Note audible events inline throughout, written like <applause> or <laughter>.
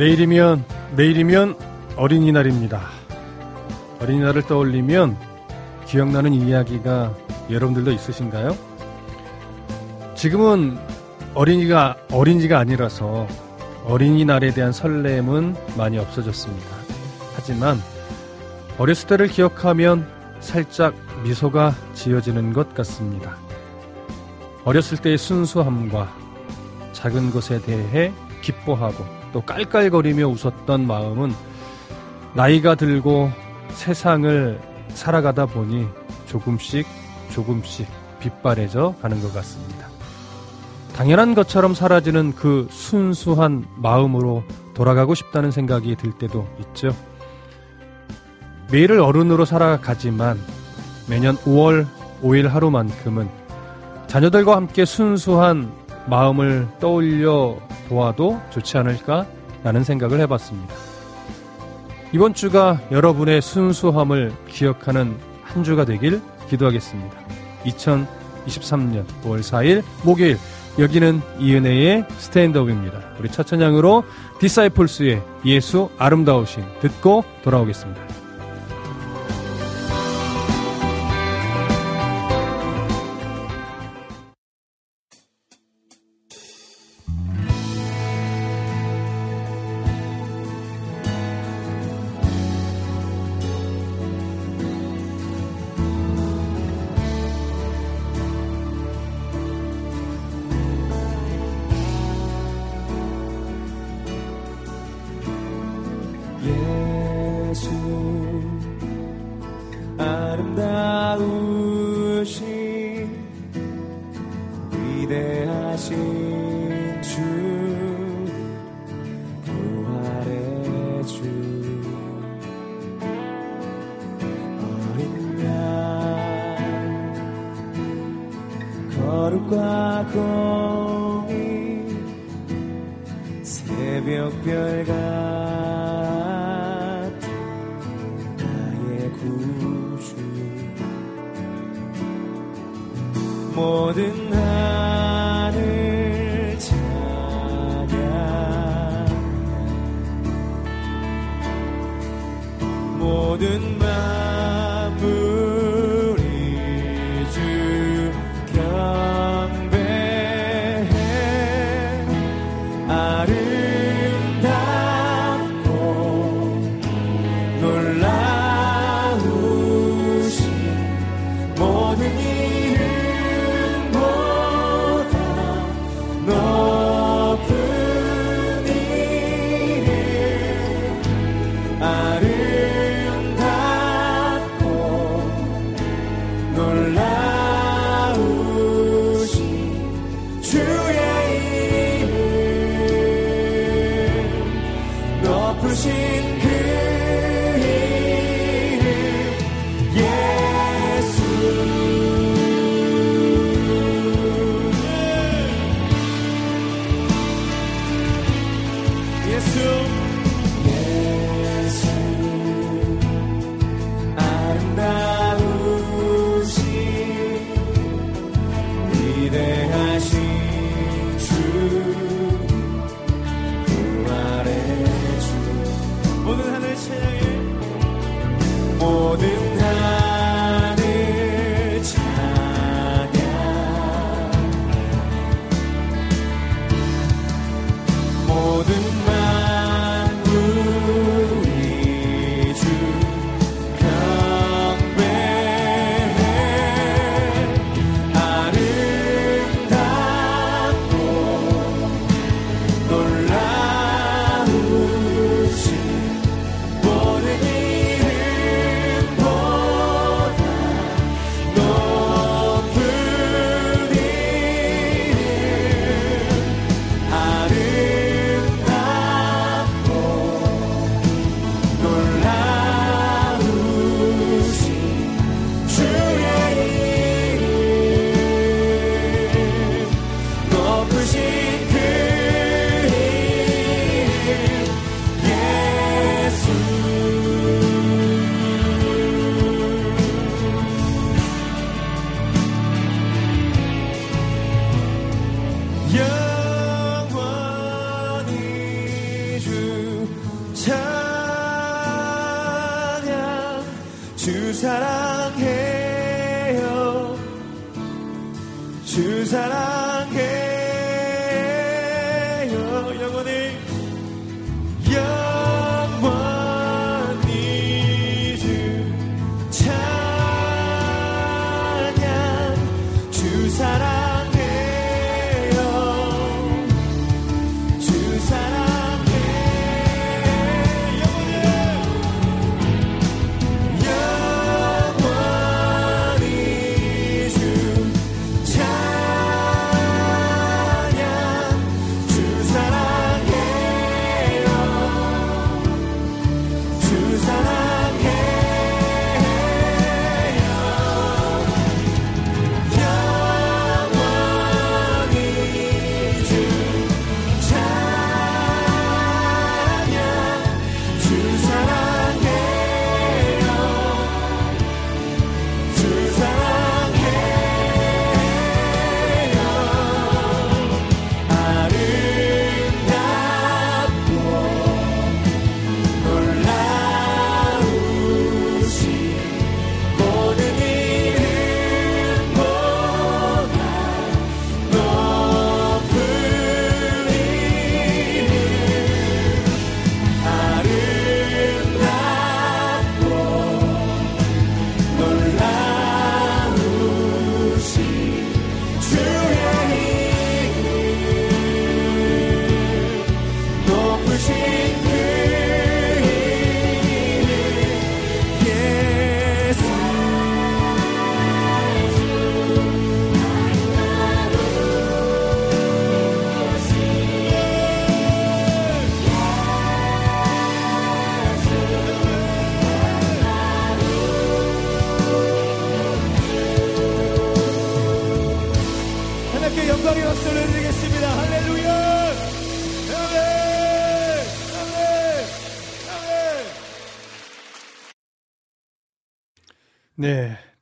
내일이면 내일이면 어린이날입니다. 어린이날을 떠올리면 기억나는 이야기가 여러분들도 있으신가요? 지금은 어린이가 어린이가 아니라서 어린이날에 대한 설렘은 많이 없어졌습니다. 하지만 어렸을 때를 기억하면 살짝 미소가 지어지는 것 같습니다. 어렸을 때의 순수함과 작은 것에 대해 기뻐하고 또 깔깔거리며 웃었던 마음은 나이가 들고 세상을 살아가다 보니 조금씩 조금씩 빛바래져 가는 것 같습니다. 당연한 것처럼 사라지는 그 순수한 마음으로 돌아가고 싶다는 생각이 들 때도 있죠. 매일을 어른으로 살아가지만 매년 5월 5일 하루만큼은 자녀들과 함께 순수한 마음을 떠올려 보아도 좋지 않을까라는 생각을 해봤습니다. 이번 주가 여러분의 순수함을 기억하는 한 주가 되길 기도하겠습니다. 2023년 5월 4일 목요일 여기는 이은혜의 스탠드업입니다. 우리 첫 찬양으로 디사이플스의 예수 아름다우신 듣고 돌아오겠습니다.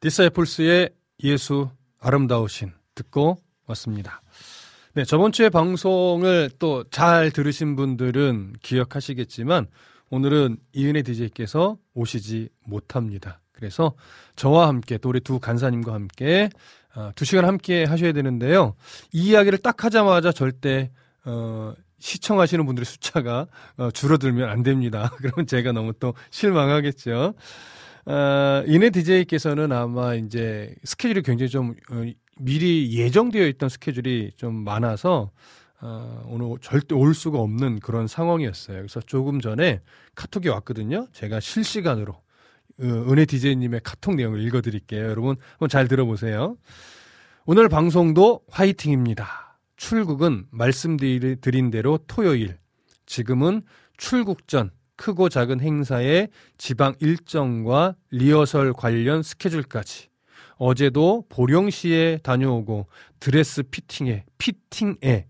디사이플스의 예수 아름다우신 듣고 왔습니다. 네, 저번 주에 방송을 또 잘 들으신 분들은 기억하시겠지만 오늘은 이은혜 DJ께서 오시지 못합니다. 그래서 저와 함께 또 우리 두 간사님과 함께 어, 두 시간 함께 하셔야 되는데요. 이 이야기를 딱 하자마자 절대 어, 시청하시는 분들의 숫자가 어, 줄어들면 안 됩니다. <laughs> 그러면 제가 너무 또 실망하겠죠. 어, 이네 DJ께서는 아마 이제 스케줄이 굉장히 좀 어, 미리 예정되어 있던 스케줄이 좀 많아서 어, 오늘 절대 올 수가 없는 그런 상황이었어요. 그래서 조금 전에 카톡이 왔거든요. 제가 실시간으로 어, 은혜 DJ님의 카톡 내용을 읽어드릴게요. 여러분 한번 잘 들어보세요. 오늘 방송도 화이팅입니다. 출국은 말씀드린 대로 토요일. 지금은 출국 전 크고 작은 행사의 지방 일정과 리허설 관련 스케줄까지. 어제도 보령시에 다녀오고 드레스 피팅에, 피팅에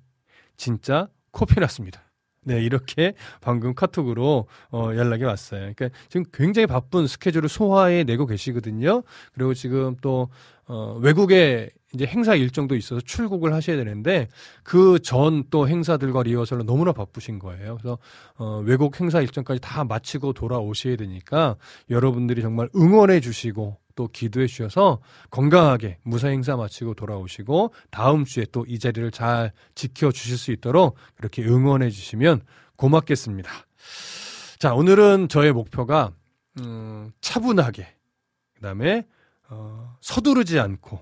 진짜 코피 났습니다. 네, 이렇게 방금 카톡으로 어, 연락이 왔어요. 그러니까 지금 굉장히 바쁜 스케줄을 소화해 내고 계시거든요. 그리고 지금 또 어, 외국에 이제 행사 일정도 있어서 출국을 하셔야 되는데 그 전 또 행사들과 리허설로 너무나 바쁘신 거예요. 그래서 어, 외국 행사 일정까지 다 마치고 돌아오셔야 되니까 여러분들이 정말 응원해 주시고 또 기도해 주셔서 건강하게 무사 행사 마치고 돌아오시고 다음 주에 또 이 자리를 잘 지켜 주실 수 있도록 그렇게 응원해 주시면 고맙겠습니다. 자, 오늘은 저의 목표가 음, 차분하게 그다음에 어, 서두르지 않고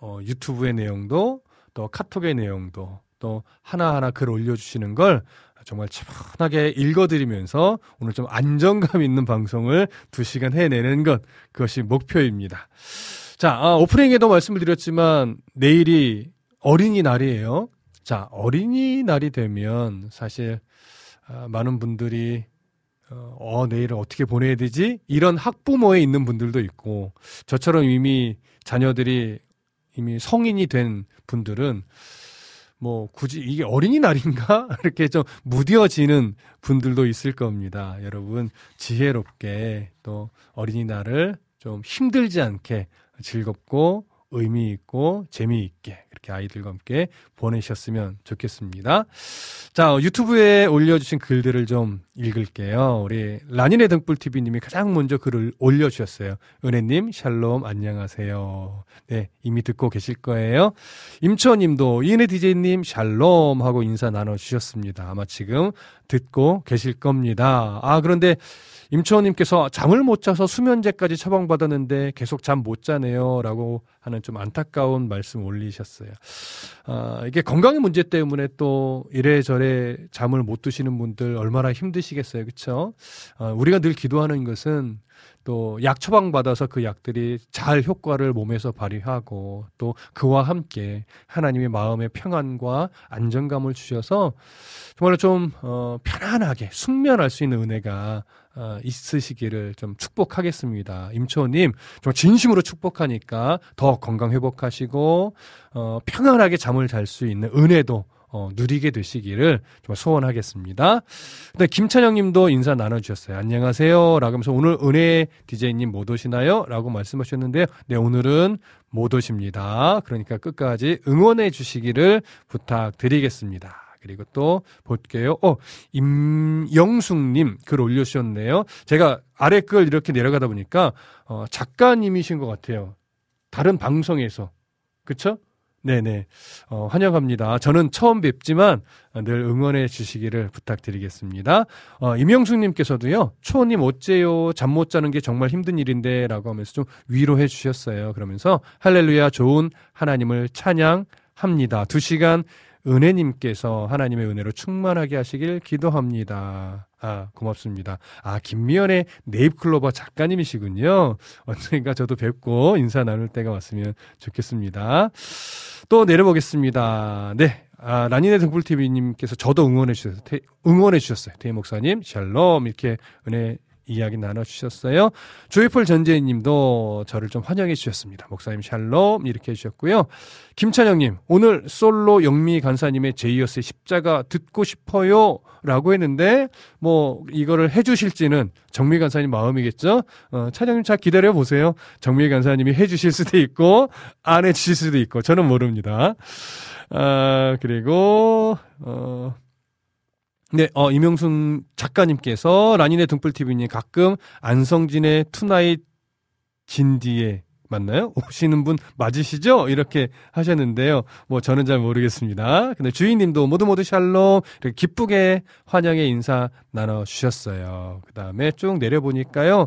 어, 유튜브의 내용도 또 카톡의 내용도 또 하나하나 글 올려주시는 걸 정말 차분하게 읽어드리면서 오늘 좀 안정감 있는 방송을 두 시간 해내는 것 그것이 목표입니다. 자 아, 오프닝에도 말씀을 드렸지만 내일이 어린이날이에요. 자 어린이날이 되면 사실 아, 많은 분들이 어, 어, 내일은 어떻게 보내야 되지? 이런 학부모에 있는 분들도 있고, 저처럼 이미 자녀들이 이미 성인이 된 분들은 뭐 굳이 이게 어린이날인가? <laughs> 이렇게 좀 무뎌지는 분들도 있을 겁니다. 여러분, 지혜롭게 또 어린이날을 좀 힘들지 않게 즐겁고 의미 있고 재미있게 그렇게 아이들과 함께 보내셨으면 좋겠습니다. 자, 유튜브에 올려주신 글들을 좀 읽을게요. 우리 라니네 등불TV님이 가장 먼저 글을 올려주셨어요. 은혜님, 샬롬, 안녕하세요. 네, 이미 듣고 계실 거예요. 임초님도 이은혜 DJ님, 샬롬 하고 인사 나눠주셨습니다. 아마 지금 듣고 계실 겁니다. 아, 그런데 임초원님께서 잠을 못 자서 수면제까지 처방받았는데 계속 잠 못 자네요. 라고 하는 좀 안타까운 말씀 올리셨어요. 아, 이게 건강의 문제 때문에 또 이래저래 잠을 못 드시는 분들 얼마나 힘드시겠어요. 그쵸? 아, 우리가 늘 기도하는 것은 또 약 처방 받아서 그 약들이 잘 효과를 몸에서 발휘하고 또 그와 함께 하나님의 마음의 평안과 안정감을 주셔서 정말로 좀 어, 편안하게 숙면할 수 있는 은혜가 어, 있으시기를 좀 축복하겠습니다. 임초님, 좀 진심으로 축복하니까 더 건강 회복하시고, 어, 평안하게 잠을 잘 수 있는 은혜도 어, 누리게 되시기를 정말 소원하겠습니다. 근데 김찬영 님도 인사 나눠주셨어요. 안녕하세요. 라고 하면서 오늘 은혜 디제이님 못 오시나요? 라고 말씀하셨는데요. 네, 오늘은 못 오십니다. 그러니까 끝까지 응원해 주시기를 부탁드리겠습니다. 그리고 또 볼게요. 어, 임영숙님 글 올려주셨네요. 제가 아래 글 이렇게 내려가다 보니까 어, 작가님이신 것 같아요. 다른 방송에서 그쵸? 네네. 어, 환영합니다. 저는 처음 뵙지만 늘 응원해 주시기를 부탁드리겠습니다. 어, 임영숙님께서도요, 초님 어째요? 잠 못 자는 게 정말 힘든 일인데 라고 하면서 좀 위로해 주셨어요. 그러면서 할렐루야 좋은 하나님을 찬양합니다. 두 시간 은혜님께서 하나님의 은혜로 충만하게 하시길 기도합니다. 아, 고맙습니다. 아, 김미연의 네잎클로버 작가님이시군요. 언젠가 저도 뵙고 인사 나눌 때가 왔으면 좋겠습니다. 또 내려보겠습니다. 네. 아, 라니네 등불TV님께서 저도 응원해 주셨어요. 응원해 주셨어요. 대희 목사님, 샬롬. 이렇게 은혜 이야기 나눠주셨어요. 조이풀 전재희님도 저를 좀 환영해 주셨습니다. 목사님 샬롬 이렇게 해주셨고요. 김찬영님 오늘 솔로 영미 간사님의 제이어스의 십자가 듣고 싶어요 라고 했는데 뭐 이거를 해주실지는 정미 간사님 마음이겠죠. 어, 찬영님 잘 기다려 보세요. 정미 간사님이 해주실 수도 있고 안 해주실 수도 있고 저는 모릅니다. 아 그리고 어. 네, 어, 이명순 작가님께서 라니네 등불TV님 가끔 안성진의 투나잇 진디에 맞나요? 오시는 분 맞으시죠? 이렇게 하셨는데요. 뭐 저는 잘 모르겠습니다. 근데 주인님도 모두 모두 샬롬 이렇게 기쁘게 환영의 인사 나눠 주셨어요. 그 다음에 쭉 내려보니까요.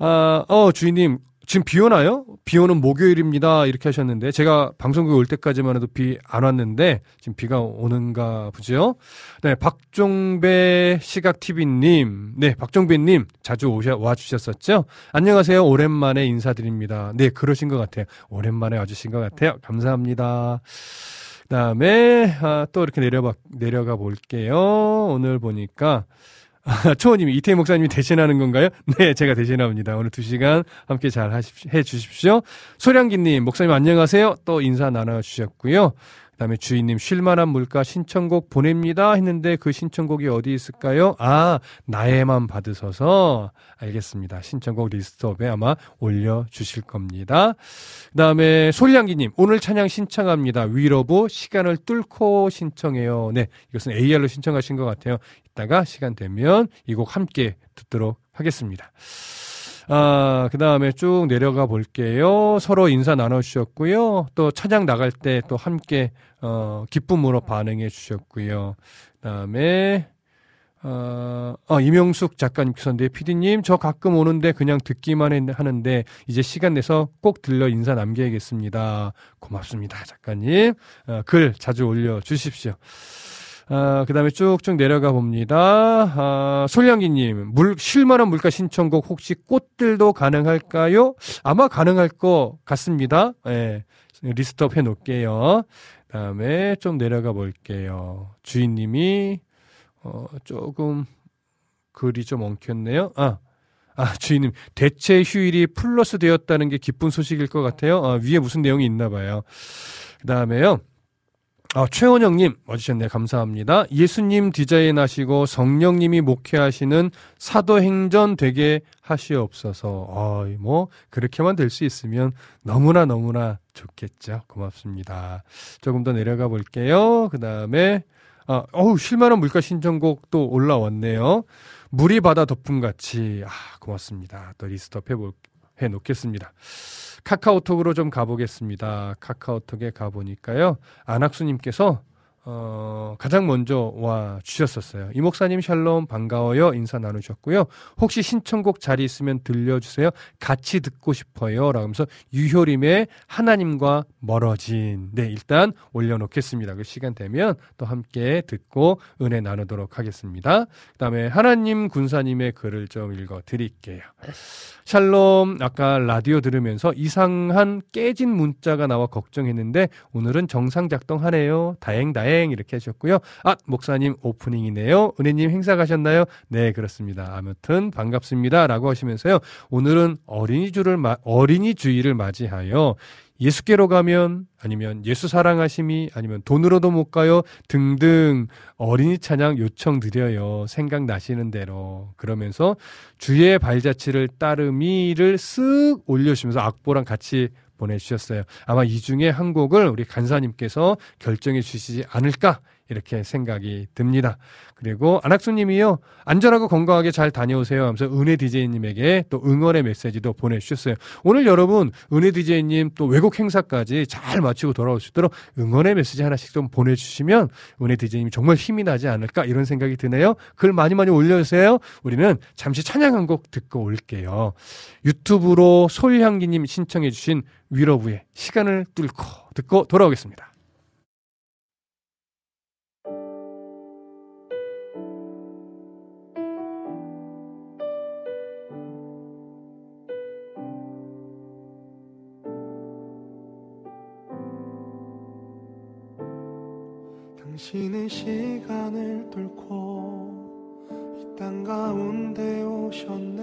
아, 어, 주인님 지금 비 오나요? 비 오는 목요일입니다. 이렇게 하셨는데 제가 방송국에 올 때까지만 해도 비 안 왔는데 지금 비가 오는가 보죠. 네, 박종배 시각 TV님, 네, 박종배님 자주 오셔 와 주셨었죠. 안녕하세요. 오랜만에 인사드립니다. 네, 그러신 것 같아요. 오랜만에 와주신 것 같아요. 감사합니다. 그다음에 아, 또 이렇게 내려봐 내려가 볼게요. 오늘 보니까. <laughs> 아, 초호님이 이태희 목사님이 대신하는 건가요? 네, 제가 대신합니다. 오늘 두 시간 함께 잘 하십, 해 주십시오. 소량기님, 목사님 안녕하세요. 또 인사 나눠주셨고요. 그 다음에 주인님 쉴만한 물가 신청곡 보냅니다 했는데 그 신청곡이 어디 있을까요? 아 나에만 받으셔서 알겠습니다. 신청곡 리스트업에 아마 올려 주실 겁니다. 그 다음에 솔량기님 오늘 찬양 신청합니다. 위러브 시간을 뚫고 신청해요. 네 이것은 AR로 신청하신 것 같아요. 이따가 시간 되면 이 곡 함께 듣도록 하겠습니다. 아, 그 다음에 쭉 내려가 볼게요. 서로 인사 나눠주셨고요. 또 찬양 나갈 때 또 함께, 어, 기쁨으로 반응해 주셨고요. 그 다음에, 어, 어, 이명숙 작가님께서, 네, 피디님, 저 가끔 오는데 그냥 듣기만 하는데, 이제 시간 내서 꼭 들러 인사 남겨야겠습니다. 고맙습니다, 작가님. 어, 글 자주 올려주십시오. 아, 그 다음에 쭉쭉 내려가 봅니다. 아, 솔량기님, 물, 쉴만한 물가 신청곡 혹시 꽃들도 가능할까요? 아마 가능할 것 같습니다. 예, list up 해 놓을게요. 그 다음에 좀 내려가 볼게요. 주인님이, 어, 조금, 글이 좀 엉켰네요. 아, 아, 주인님, 대체 휴일이 플러스 되었다는 게 기쁜 소식일 것 같아요. 아, 위에 무슨 내용이 있나 봐요. 그 다음에요. 아, 최원영님 와주셨네요. 감사합니다. 예수님 디자인 하시고 성령님이 목회하시는 사도행전 되게 하시옵소서. 아, 뭐 그렇게만 될 수 있으면 너무나 너무나 좋겠죠. 고맙습니다. 조금 더 내려가 볼게요. 그 다음에 아, 어우 실만한 물가 신청곡 또 올라왔네요. 물이 바다 덮음같이 아 고맙습니다. 또 리스트업 해 놓겠습니다. 카카오톡으로 좀 가보겠습니다. 카카오톡에 가보니까요. 안학수님께서 어, 가장 먼저 와 주셨었어요. 이 목사님 샬롬 반가워요 인사 나누셨고요. 혹시 신청곡 자리 있으면 들려주세요. 같이 듣고 싶어요. 라면서 유효림의 하나님과 멀어진 네 일단 올려놓겠습니다. 그 시간 되면 또 함께 듣고 은혜 나누도록 하겠습니다. 그다음에 하나님 군사님의 글을 좀 읽어 드릴게요. 샬롬 아까 라디오 들으면서 이상한 깨진 문자가 나와 걱정했는데 오늘은 정상 작동하네요. 다행 다행 이렇게 하셨고요. 아 목사님 오프닝이네요. 은혜님 행사 가셨나요? 네 그렇습니다. 아무튼 반갑습니다 라고 하시면서요. 오늘은 어린이 주를 어린이 주일을 맞이하여 예수께로 가면 아니면 예수 사랑하심이 아니면 돈으로도 못 가요 등등 어린이 찬양 요청 드려요. 생각나시는 대로. 그러면서 주의 발자취를 따르미를 쓱 올려주시면서 악보랑 같이 보내주셨어요. 아마 이 중에 한 곡을 우리 간사님께서 결정해 주시지 않을까 이렇게 생각이 듭니다. 그리고 안학수님이요 안전하고 건강하게 잘 다녀오세요 하면서 은혜 디제이님에게 또 응원의 메시지도 보내주셨어요. 오늘 여러분 은혜 디제이님 또 외국 행사까지 잘 마치고 돌아올 수 있도록 응원의 메시지 하나씩 좀 보내주시면 은혜 디제이님이 정말 힘이 나지 않을까 이런 생각이 드네요. 글 많이 많이 올려주세요. 우리는 잠시 찬양 한 곡 듣고 올게요. 유튜브로 솔향기님 신청해주신 위로부의 시간을 뚫고 듣고 돌아오겠습니다. 당신의 시간을 뚫고 이 땅 가운데 오셨네.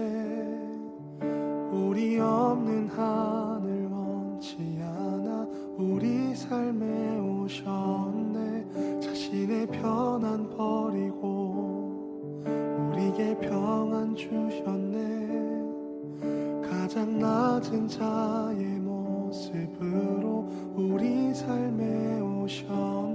우리 없는 하늘 원치 않아 우리 삶에 오셨네. 자신의 편안 버리고 우리에게 평안 주셨네. 가장 낮은 자의 모습으로 우리 삶에 오셨네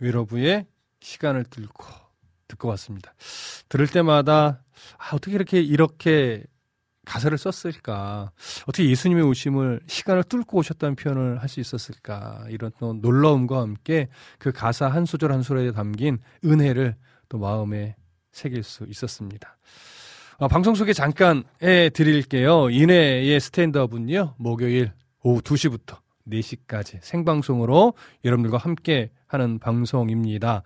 위로부의 시간을 뚫고 듣고 왔습니다. 들을 때마다 아, 어떻게 이렇게 이렇게 가사를 썼을까? 어떻게 예수님의 오심을 시간을 뚫고 오셨다는 표현을 할 수 있었을까? 이런 또 놀라움과 함께 그 가사 한 소절 한 소절에 담긴 은혜를 또 마음에 새길 수 있었습니다. 아, 방송 소개 잠깐 해 드릴게요. 이내의 스탠드업은요, 목요일 오후 2시부터 4시까지 생방송으로 여러분들과 함께 하는 방송입니다.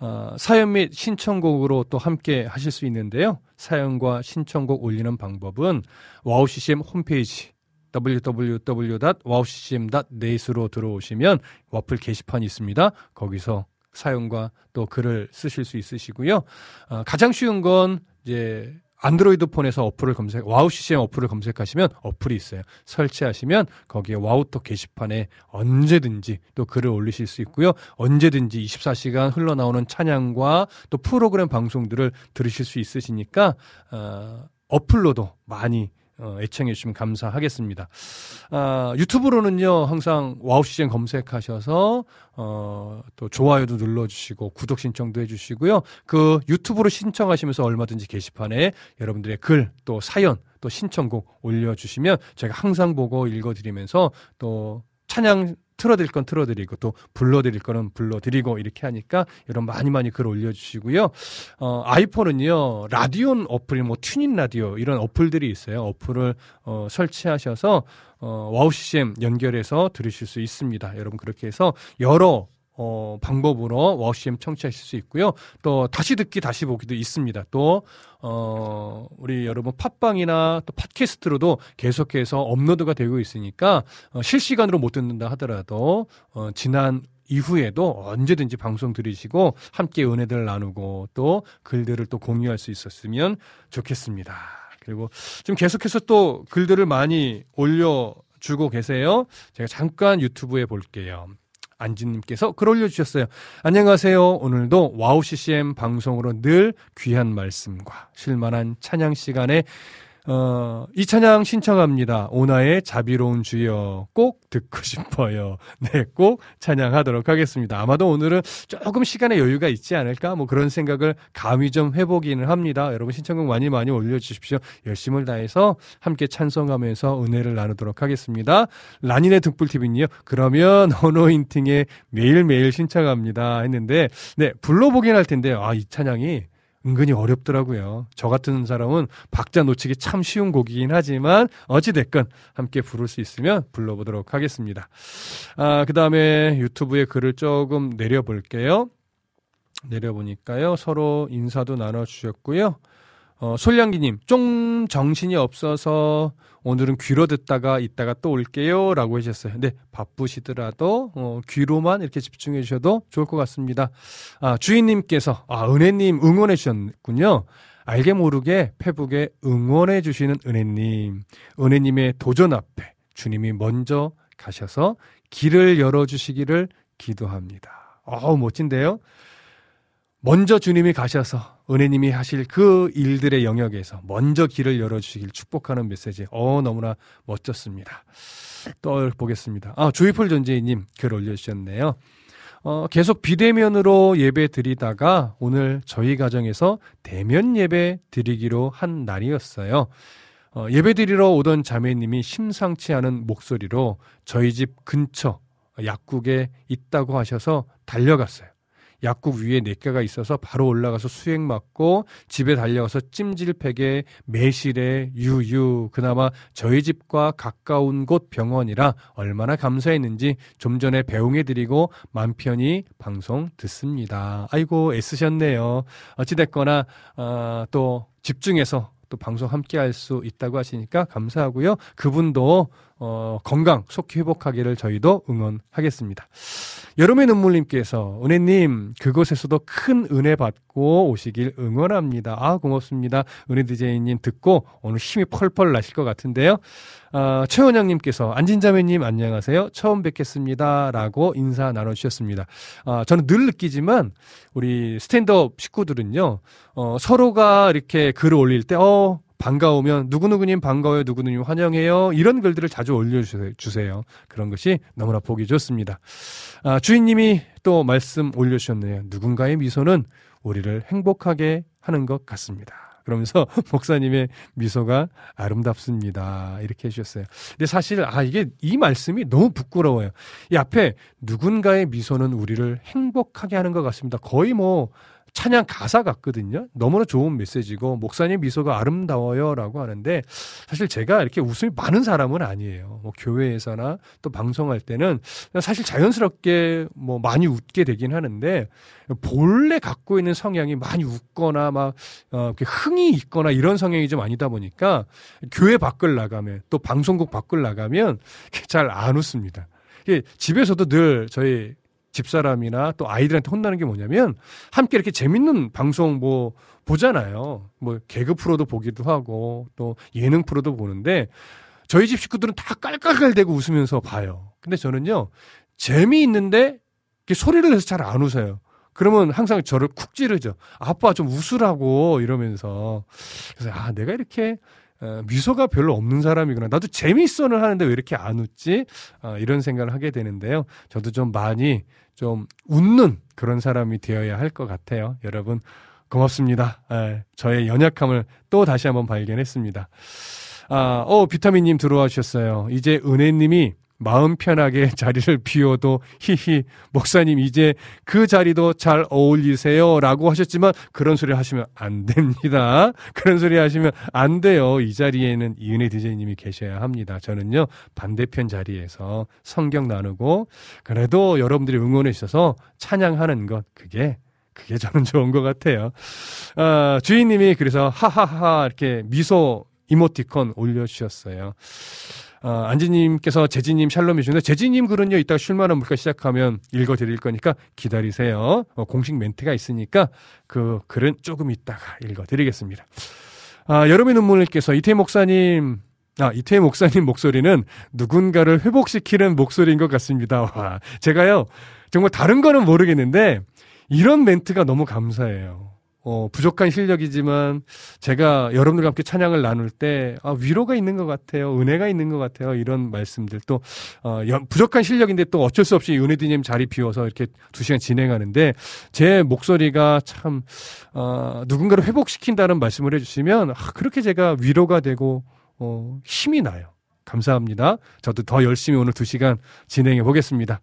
어, 사연 및 신청곡으로 또 함께 하실 수 있는데요. 사연과 신청곡 올리는 방법은 WOW CCM 홈페이지 www.wowccm.net으로 들어오시면 와플 게시판이 있습니다. 거기서 사연과 또 글을 쓰실 수 있으시고요. 어, 가장 쉬운 건 이제 안드로이드 폰에서 어플을 검색, WOW CCM 어플을 검색하시면 어플이 있어요. 설치하시면 거기에 WOW톡 게시판에 언제든지 또 글을 올리실 수 있고요. 언제든지 24시간 흘러나오는 찬양과 또 프로그램 방송들을 들으실 수 있으시니까 어, 어플로도 많이 어, 애청해 주시면 감사하겠습니다. 아, 유튜브로는요, 항상 와우 시즌 검색하셔서, 어, 또 좋아요도 눌러주시고, 구독 신청도 해주시고요. 그 유튜브로 신청하시면서 얼마든지 게시판에 여러분들의 글, 또 사연, 또 신청곡 올려주시면 제가 항상 보고 읽어드리면서 또 찬양 틀어드릴 건 틀어드리고 또 불러드릴 거는 불러드리고 이렇게 하니까 여러분 많이 많이 글 올려주시고요. 어, 아이폰은요 라디온 어플, 뭐 TuneIn 라디오 이런 어플들이 있어요. 어플을 어, 설치하셔서 어, WOW CCM 연결해서 들으실 수 있습니다. 여러분 그렇게 해서 여러 어, 방법으로 CCM 청취하실 수 있고요. 또 다시 듣기 다시 보기도 있습니다. 또 어, 우리 여러분 팟빵이나 또 팟캐스트로도 계속해서 업로드가 되고 있으니까 어, 실시간으로 못 듣는다 하더라도 어, 지난 이후에도 언제든지 방송 들으시고 함께 은혜들을 나누고 또 글들을 또 공유할 수 있었으면 좋겠습니다. 그리고 지금 계속해서 또 글들을 많이 올려 주고 계세요. 제가 잠깐 유튜브에 볼게요. 안진님께서 글 올려주셨어요. 안녕하세요. 오늘도 WOW CCM 방송으로 늘 귀한 말씀과 실만한 찬양 시간에 어, 이 찬양 신청합니다. 오 나의 자비로운 주여 꼭 듣고 <laughs> 싶어요. 네, 꼭 찬양하도록 하겠습니다. 아마도 오늘은 조금 시간의 여유가 있지 않을까? 뭐 그런 생각을 감히 좀 해보기는 합니다. 여러분 신청곡 많이 많이 올려주십시오. 열심을 다해서 함께 찬송하면서 은혜를 나누도록 하겠습니다. 라니네 등불TV는요, 그러면 어노인팅에 매일매일 신청합니다. 했는데, 네, 불러보긴 할 텐데요. 아, 이 찬양이 은근히 어렵더라고요. 저 같은 사람은 박자 놓치기 참 쉬운 곡이긴 하지만 어찌됐건 함께 부를 수 있으면 불러보도록 하겠습니다. 아, 그 다음에 유튜브에 글을 조금 내려볼게요. 내려보니까요. 서로 인사도 나눠주셨고요. 어, 솔량기님, 좀 정신이 없어서 오늘은 귀로 듣다가 이따가 또 올게요. 라고 하셨어요. 근데 바쁘시더라도, 어, 귀로만 이렇게 집중해 주셔도 좋을 것 같습니다. 아, 주인님께서, 아, 은혜님 응원해 주셨군요. 알게 모르게 페북에 응원해 주시는 은혜님. 은혜님의 도전 앞에 주님이 먼저 가셔서 길을 열어주시기를 기도합니다. 어우, 멋진데요? 먼저 주님이 가셔서 은혜님이 하실 그 일들의 영역에서 먼저 길을 열어주시길 축복하는 메시지. 어, 너무나 멋졌습니다. 또 보겠습니다. 아, 조이풀 존재님 글 올려주셨네요. 어, 계속 비대면으로 예배 드리다가 오늘 저희 가정에서 대면 예배 드리기로 한 날이었어요. 어, 예배 드리러 오던 자매님이 심상치 않은 목소리로 저희 집 근처 약국에 있다고 하셔서 달려갔어요. 약국 위에 넷개가 있어서 바로 올라가서 수액 맞고 집에 달려가서 찜질팩에 매실에 유유 그나마 저희 집과 가까운 곳 병원이라 얼마나 감사했는지 좀 전에 배웅해드리고 맘 편히 방송 듣습니다. 아이고 애쓰셨네요. 어찌됐거나 어, 또 집중해서 또 방송 함께 할 수 있다고 하시니까 감사하고요. 그분도 어, 건강 속히 회복하기를 저희도 응원하겠습니다. 여름의 눈물님께서 은혜님 그곳에서도 큰 은혜 받고 오시길 응원합니다. 아 고맙습니다. 은혜 디제이님 듣고 오늘 힘이 펄펄 나실 것 같은데요. 아, 최원영님께서 안진자매님 안녕하세요. 처음 뵙겠습니다라고 인사 나눠주셨습니다. 아, 저는 늘 느끼지만 우리 스탠드업 식구들은요 어, 서로가 이렇게 글을 올릴 때 어. 반가우면 누구누구님 반가워요 누구누구님 환영해요 이런 글들을 자주 올려주세요 그런 것이 너무나 보기 좋습니다 아, 주인님이 또 말씀 올려주셨네요 누군가의 미소는 우리를 행복하게 하는 것 같습니다 그러면서 <laughs> 목사님의 미소가 아름답습니다. 이렇게 해주셨어요. 근데 사실, 아, 이게 이 말씀이 너무 부끄러워요. 이 앞에 누군가의 미소는 우리를 행복하게 하는 것 같습니다. 거의 뭐, 찬양 가사 같거든요. 너무나 좋은 메시지고 목사님 미소가 아름다워요라고 하는데 사실 제가 이렇게 웃음이 많은 사람은 아니에요. 뭐 교회에서나 또 방송할 때는 사실 자연스럽게 뭐 많이 웃게 되긴 하는데 본래 갖고 있는 성향이 많이 웃거나 막 어, 흥이 있거나 이런 성향이 좀 아니다 보니까 교회 밖을 나가면 또 방송국 밖을 나가면 잘 안 웃습니다. 집에서도 늘 저희 집사람이나 또 아이들한테 혼나는 게 뭐냐면 함께 이렇게 재밌는 방송 뭐 보잖아요. 뭐 개그 프로도 보기도 하고 또 예능 프로도 보는데 저희 집 식구들은 다 깔깔깔대고 웃으면서 봐요. 근데 저는요 재미있는데 소리를 내서 잘 안 웃어요. 그러면 항상 저를 쿡 찌르죠. 아빠 좀 웃으라고 이러면서 그래서 아 내가 이렇게 어, 미소가 별로 없는 사람이구나. 나도 재미있어는 하는데 왜 이렇게 안 웃지? 어, 이런 생각을 하게 되는데요. 저도 좀 많이 좀 웃는 그런 사람이 되어야 할 것 같아요. 여러분 고맙습니다. 에, 저의 연약함을 또 다시 한번 발견했습니다. 아, 어, 비타민님 들어와 주셨어요. 이제 은혜님이 마음 편하게 자리를 비워도 히히 목사님 이제 그 자리도 잘 어울리세요 라고 하셨지만 그런 소리 하시면 안 됩니다. <laughs> 그런 소리 하시면 안 돼요. 이 자리에는 이은혜 디제이님이 계셔야 합니다. 저는요 반대편 자리에서 성경 나누고 그래도 여러분들이 응원해 주셔서 찬양하는 것 그게 그게 저는 좋은 것 같아요. 아, 주인님이 그래서 하하하 이렇게 미소 이모티콘 올려주셨어요. 어, 안지님께서 재진님 샬롬 해 주는데 재진님 글은요 이따 쉴만한 물가 시작하면 읽어드릴 거니까 기다리세요. 어, 공식 멘트가 있으니까 그 글은 조금 있다가 읽어드리겠습니다. 아, 여름의 눈물님께서 이태 목사님 아, 이태 목사님 목소리는 누군가를 회복시키는 목소리인 것 같습니다. 와, 제가요, 정말 다른 거는 모르겠는데, 이런 멘트가 너무 감사해요. 어, 부족한 실력이지만 제가 여러분들과 함께 찬양을 나눌 때 아, 위로가 있는 것 같아요. 은혜가 있는 것 같아요. 이런 말씀들 또 어, 연- 부족한 실력인데 또 어쩔 수 없이 은혜디님 자리 비워서 이렇게 두 시간 진행하는데 제 목소리가 참 어, 누군가를 회복시킨다는 말씀을 해주시면 아, 그렇게 제가 위로가 되고 어, 힘이 나요. 감사합니다. 저도 더 열심히 오늘 두 시간 진행해 보겠습니다.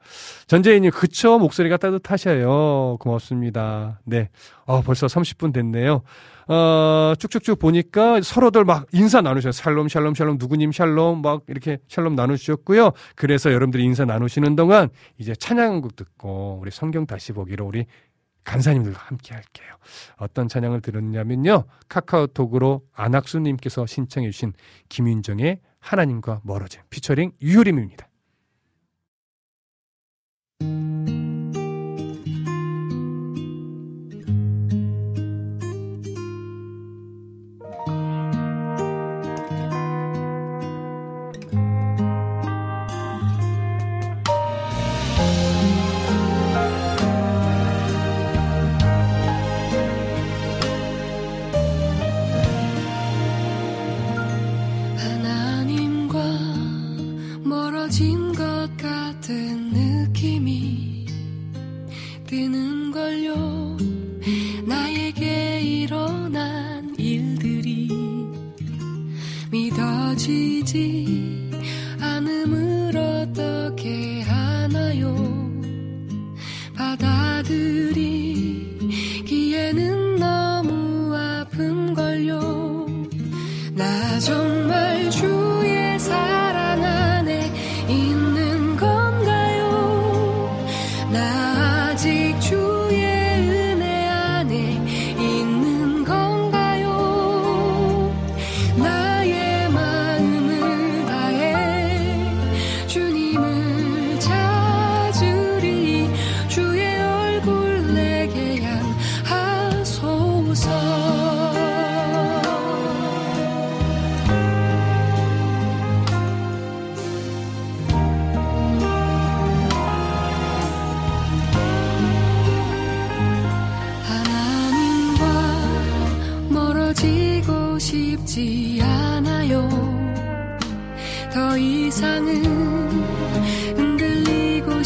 전재희님, 그쵸? 목소리가 따뜻하셔요. 고맙습니다. 네. 어, 벌써 30분 됐네요. 어, 쭉쭉쭉 보니까 서로들 막 인사 나누셔요. 샬롬, 샬롬, 샬롬, 누구님 샬롬, 막 이렇게 샬롬 나누셨고요. 그래서 여러분들이 인사 나누시는 동안 이제 찬양곡 듣고 우리 성경 다시 보기로 우리 간사님들과 함께 할게요. 어떤 찬양을 들었냐면요. 카카오톡으로 안학수님께서 신청해 주신 김윤정의 하나님과 멀어진 피처링 유효림입니다.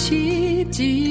흔들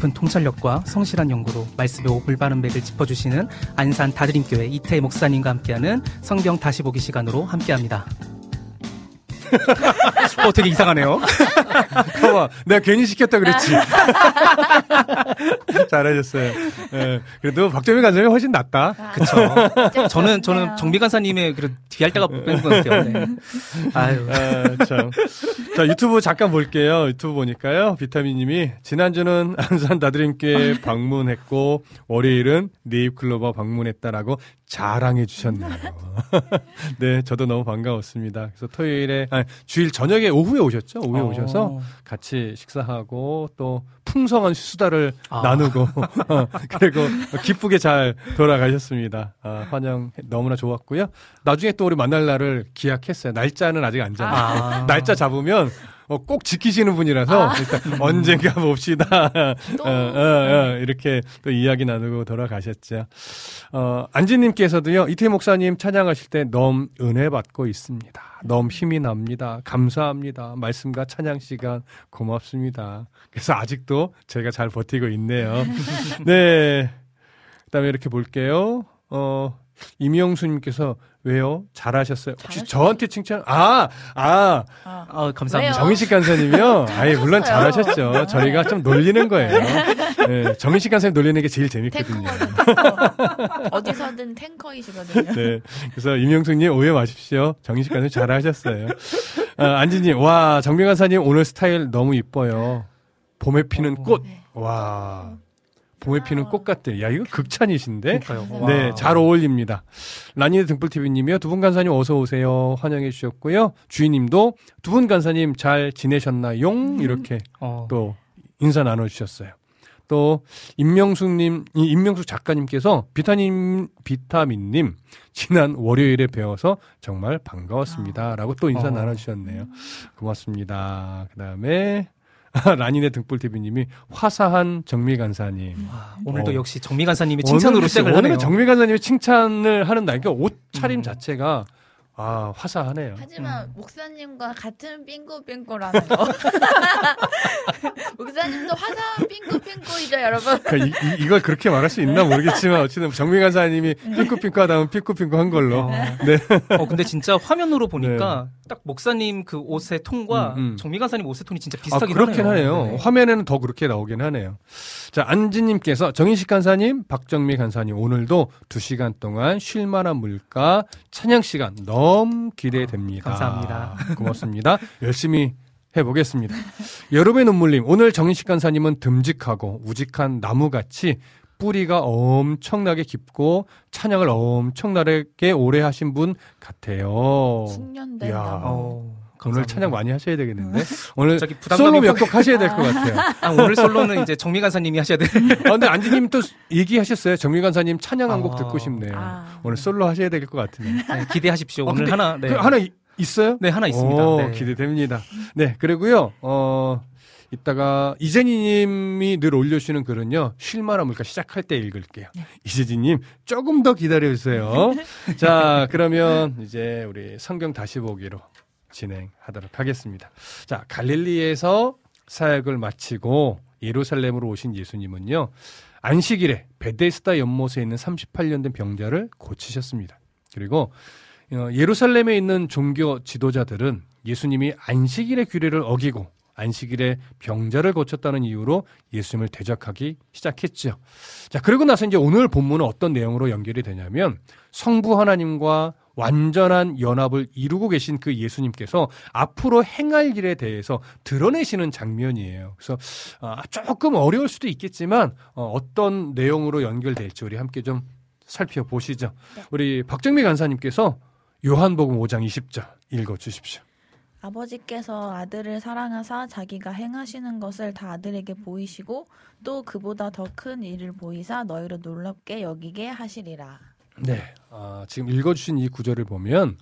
깊은 통찰력과 성실한 연구로 말씀의 올바른 맥을 짚어주시는 안산 다드림교회 이태 목사님과 함께하는 성경 다시 보기 시간으로 함께합니다. 어, 되게 이상하네요. <laughs> 봐봐, 내가 괜히 시켰다 그랬지. <laughs> 잘하셨어요. 예, 그래도 박정희 간사님이 훨씬 낫다. 그쵸. 저는, 저는 정비 간사님의 그 뒤할 때가 뺀것 같아요. 네. 아유. 아, 참. 자, 유튜브 잠깐 볼게요. 유튜브 보니까요. 비타민님이 지난주는 안산 다드림교회 <laughs> 방문했고, 월요일은 네잎클로버 방문했다라고 자랑해 주셨네요. <laughs> 네, 저도 너무 반가웠습니다. 그래서 토요일에, 아니, 주일 저녁에 오후에 오셨죠? 오후에 어. 오셔서 같이 식사하고 또 풍성한 수다를 아. 나누고, <laughs> 그리고 기쁘게 잘 돌아가셨습니다. 아, 환영 너무나 좋았고요. 나중에 또 우리 만날 날을 기약했어요. 날짜는 아직 안 잡았어요. 아. <laughs> 날짜 잡으면 어, 꼭 지키시는 분이라서 일단 언젠가 봅시다. 어, 어, 어, 이렇게 또 이야기 나누고 돌아가셨죠. 어, 안지님께서도요, 이태 목사님 찬양하실 때 너무 은혜 받고 있습니다. 너무 힘이 납니다. 감사합니다. 말씀과 찬양 시간 고맙습니다. 그래서 아직도 제가 잘 버티고 있네요. <laughs> 네. 그 다음에 이렇게 볼게요. 어, 임영수님께서 왜요? 잘하셨어요. 혹시 저한테 칭찬? 아, 아, 아, 감사합니다. 정인식 간사님이요? 아예 물론 잘하셨죠. 저희가 좀 놀리는 거예요. <laughs> 네, 정인식 간사님 놀리는 게 제일 재밌거든요. <laughs> 어디서든 탱커이시거든요. 네. 그래서 임영숙님 오해 마십시오. 정인식 간사님 잘하셨어요. 아, 안지님, 와, 정민 간사님 오늘 스타일 너무 이뻐요. 봄에 피는 꽃. 네. 와. 봄에 피는 꽃 같대. 야, 이거 극찬이신데? 그러니까요. 네, 와. 잘 어울립니다. 라니네 등불TV님이요. 두 분 간사님 어서 오세요. 환영해 주셨고요. 주인님도 두 분 간사님 잘 지내셨나요? 이렇게 어, 또 인사 나눠주셨어요. 또 임명숙님, 이 임명숙 작가님께서 비타민 비타민님 지난 월요일에 배워서 정말 반가웠습니다라고 또 인사 어. 나눠주셨네요. 고맙습니다. 그 다음에 <laughs> 라니네 등불TV님이 화사한 정미 간사님. 와, 오늘도 어. 역시 정미 간사님이 칭찬으로 오늘 시작을 오늘은 하네요. 정미 간사님이 칭찬을 하는 날. 그러니까 옷 차림 음. 자체가 아 화사하네요. 하지만 목사님과 같은 삥꾸삥꾸라는 거. <laughs> 목사님도 화사한 삥꾸삥꾸이죠, 여러분. 그러니까 이, 걸 그렇게 말할 수 있나 모르겠지만 어쨌든 정미 간사님이 핑크핑크하다면 핑크핑크한 걸로. 어. 네. 어, 근데 진짜 화면으로 보니까 딱 목사님 그 옷의 톤과 음, 음. 정미 간사님 옷의 톤이 진짜 아, 비슷하긴 그렇긴 하네요. 하네요. 화면에는 더 그렇게 나오긴 하네요. 자, 안지님께서 정인식 간사님, 박정미 간사님, 오늘도 두 시간 동안 쉴만한 물가 찬양 시간 너무 기대됩니다. 아, 감사합니다. 고맙습니다. 열심히 해보겠습니다. 여름의 눈물님, 오늘 정인식 간사님은 듬직하고 우직한 나무같이 뿌리가 엄청나게 깊고 찬양을 엄청나게 오래 하신 분 같아요. 숙련된. 어, 오늘. 찬양 많이 하셔야 되겠는데 오늘 갑자기 부담감이 솔로 몇 확- 곡 하셔야 될 것 같아요. <laughs> 아, 오늘 솔로는 이제 정미 간사님이 하셔야 돼. 아, 근데 안지님 또 얘기하셨어요. 정미 간사님 찬양 한곡 아. 듣고 싶네요. 아. 오늘 솔로 하셔야 될 것 같은데. 네, 기대하십시오. 아, 오늘 하나 네. 그 하나 이- 있어요? 네, 하나 있습니다. 오, 네. 기대됩니다. 네, 그리고요. 어 이따가 이재니님이 늘 올려주시는 글은요 쉴만한 물가 시작할 때 읽을게요. 네. 이재진님 조금 더 기다려주세요. <laughs> 자 그러면 이제 우리 성경 다시 보기로 진행하도록 하겠습니다. 자 갈릴리에서 사역을 마치고 예루살렘으로 오신 예수님은요 안식일에 베데스다 연못에 있는 38년 된 병자를 고치셨습니다. 그리고 어, 예루살렘에 있는 종교 지도자들은 예수님이 안식일의 규례를 어기고 안식일에 병자를 고쳤다는 이유로 예수님을 대적하기 시작했죠. 자, 그리고 나서 이제 오늘 본문은 어떤 내용으로 연결이 되냐면 성부 하나님과 완전한 연합을 이루고 계신 그 예수님께서 앞으로 행할 일에 대해서 드러내시는 장면이에요. 그래서 아, 조금 어려울 수도 있겠지만 어, 떤 내용으로 연결될지 우리 함께 좀 살펴보시죠. 네. 우리 박정미 간사님께서 요한복음 5장 20절 읽어 주십시오. 아버지께서 아들을 사랑하사 자기가 행하시는 것을 다 아들에게 보이시고 또 그보다 더 큰 일을 보이사 너희로 놀랍게 여기게 하시리라. 네. 아, 지금 읽어주신 이 구절을 보면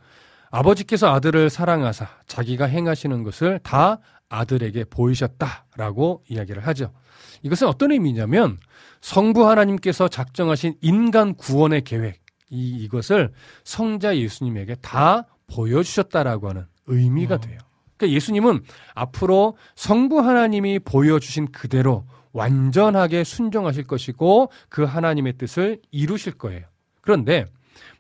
아버지께서 아들을 사랑하사 자기가 행하시는 것을 다 아들에게 보이셨다라고 이야기를 하죠. 이것은 어떤 의미냐면 성부 하나님께서 작정하신 인간 구원의 계획, 이, 이것을 성자 예수님에게 다 보여주셨다라고 하는 의미가 어. 돼요. 그러니까 예수님은 앞으로 성부 하나님이 보여주신 그대로 완전하게 순종하실 것이고 그 하나님의 뜻을 이루실 거예요. 그런데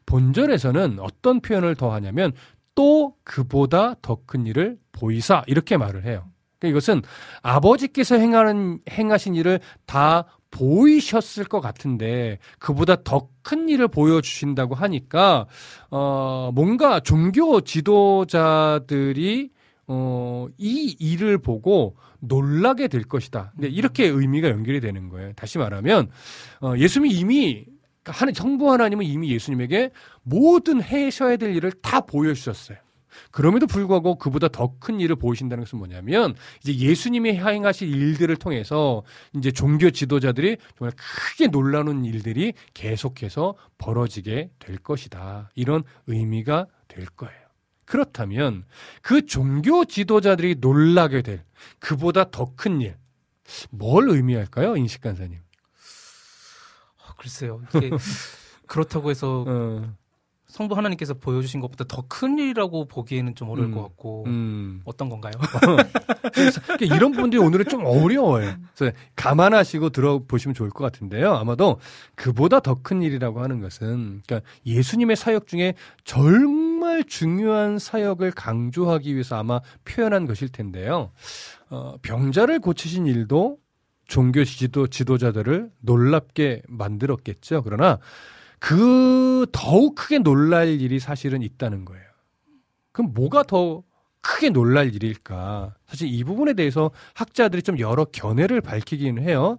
본절에서는 어떤 표현을 더 하냐면 또 그보다 더 큰 일을 보이사 이렇게 말을 해요. 그러니까 이것은 아버지께서 행하는 행하신 일을 다 보이셨을 것 같은데 그보다 더 큰 일을 보여주신다고 하니까 어 뭔가 종교 지도자들이 어, 이 일을 보고 놀라게 될 것이다. 근데 이렇게 의미가 연결이 되는 거예요. 다시 말하면, 어, 예수님이 이미, 하는, 정부 하나님은 이미 예수님에게 모든 해셔야 될 일을 다 보여주셨어요. 그럼에도 불구하고 그보다 더 큰 일을 보이신다는 것은 뭐냐면, 이제 예수님이 행하실 일들을 통해서 이제 종교 지도자들이 정말 크게 놀라는 일들이 계속해서 벌어지게 될 것이다. 이런 의미가 될 거예요. 그렇다면 그 종교 지도자들이 놀라게 될 그보다 더 큰 일, 뭘 의미할까요, 인식 간사님? 어, 글쎄요. 이게 <laughs> 그렇다고 해서 어, 성부 하나님께서 보여주신 것보다 더 큰 일이라고 보기에는 좀 어려울 음. 것 같고 음. 어떤 건가요? <laughs> 그러니까 이런 부분들이 오늘은 좀 어려워요. 그래서 감안하시고 들어보시면 좋을 것 같은데요. 아마도 그보다 더 큰 일이라고 하는 것은 그러니까 예수님의 사역 중에 정말 중요한 사역을 강조하기 위해서 아마 표현한 것일 텐데요. 어, 병자를 고치신 일도 종교 지도, 지도자들을 놀랍게 만들었겠죠. 그러나 그 더욱 크게 놀랄 일이 사실은 있다는 거예요. 그럼 뭐가 더 크게 놀랄 일일까? 사실 이 부분에 대해서 학자들이 좀 여러 견해를 밝히기는 해요.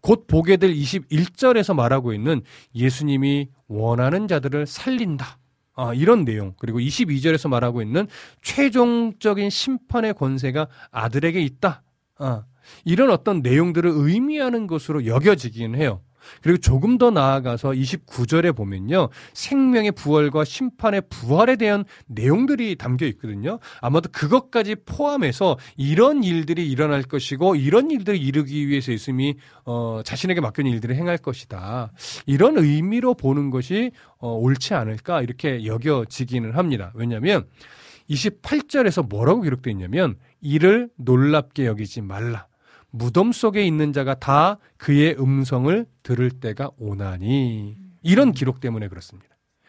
곧 보게 될 21절에서 말하고 있는 예수님이 원하는 자들을 살린다. 아, 이런 내용. 그리고 22절에서 말하고 있는 최종적인 심판의 권세가 아들에게 있다. 아, 이런 어떤 내용들을 의미하는 것으로 여겨지긴 해요. 그리고 조금 더 나아가서 29절에 보면요. 생명의 부활과 심판의 부활에 대한 내용들이 담겨 있거든요. 아마도 그것까지 포함해서 이런 일들이 일어날 것이고 이런 일들을 이루기 위해서 예수님이 어, 자신에게 맡겨진 일들을 행할 것이다. 이런 의미로 보는 것이 어, 옳지 않을까 이렇게 여겨지기는 합니다. 왜냐하면 28절에서 뭐라고 기록되어 있냐면 이를 놀랍게 여기지 말라. 무덤 속에 있는 자가 다 그의 음성을 들을 때가 오나니 이런 기록 때문에 그렇습니다.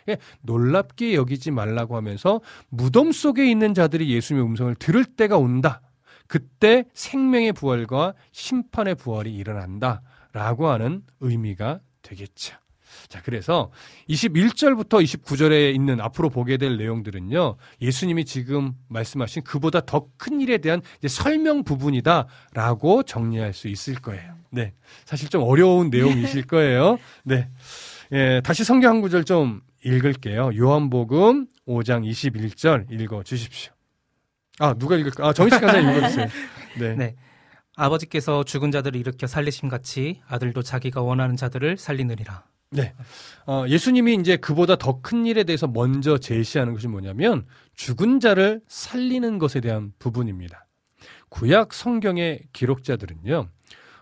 예, 놀랍게 여기지 말라고 하면서 무덤 속에 있는 자들이 예수님의 음성을 들을 때가 온다. 그때 생명의 부활과 심판의 부활이 일어난다 라고 하는 의미가 되겠죠. 자, 그래서 21절부터 29절에 있는 앞으로 보게 될 내용들은요, 예수님이 지금 말씀하신 그보다 더 큰 일에 대한 설명 부분이다라고 정리할 수 있을 거예요. 네. 사실 좀 어려운 내용이실 거예요. 네. 예, 다시 성경 한 구절 좀 읽을게요. 요한복음 5장 21절 읽어 주십시오. 아, 누가 읽을까? 아, 정식 간사 읽어 주세요. 네. 네. 아버지께서 죽은 자들을 일으켜 살리심 같이 아들도 자기가 원하는 자들을 살리느니라. 네. 어, 예수님이 이제 그보다 더 큰 일에 대해서 먼저 제시하는 것이 뭐냐면 죽은 자를 살리는 것에 대한 부분입니다. 구약 성경의 기록자들은요,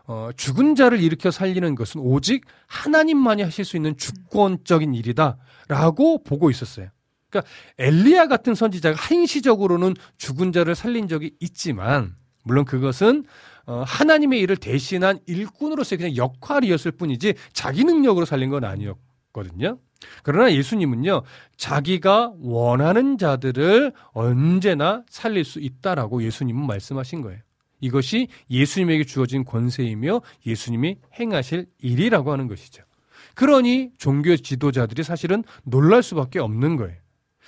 어, 죽은 자를 일으켜 살리는 것은 오직 하나님만이 하실 수 있는 주권적인 일이다라고 보고 있었어요. 그러니까 엘리야 같은 선지자가 한시적으로는 죽은 자를 살린 적이 있지만, 물론 그것은 어, 하나님의 일을 대신한 일꾼으로서의 그냥 역할이었을 뿐이지 자기 능력으로 살린 건 아니었, 거거든요. 그러나 예수님은요, 자기가 원하는 자들을 언제나 살릴 수 있다라고 예수님은 말씀하신 거예요. 이것이 예수님에게 주어진 권세이며 예수님이 행하실 일이라고 하는 것이죠. 그러니 종교 지도자들이 사실은 놀랄 수밖에 없는 거예요.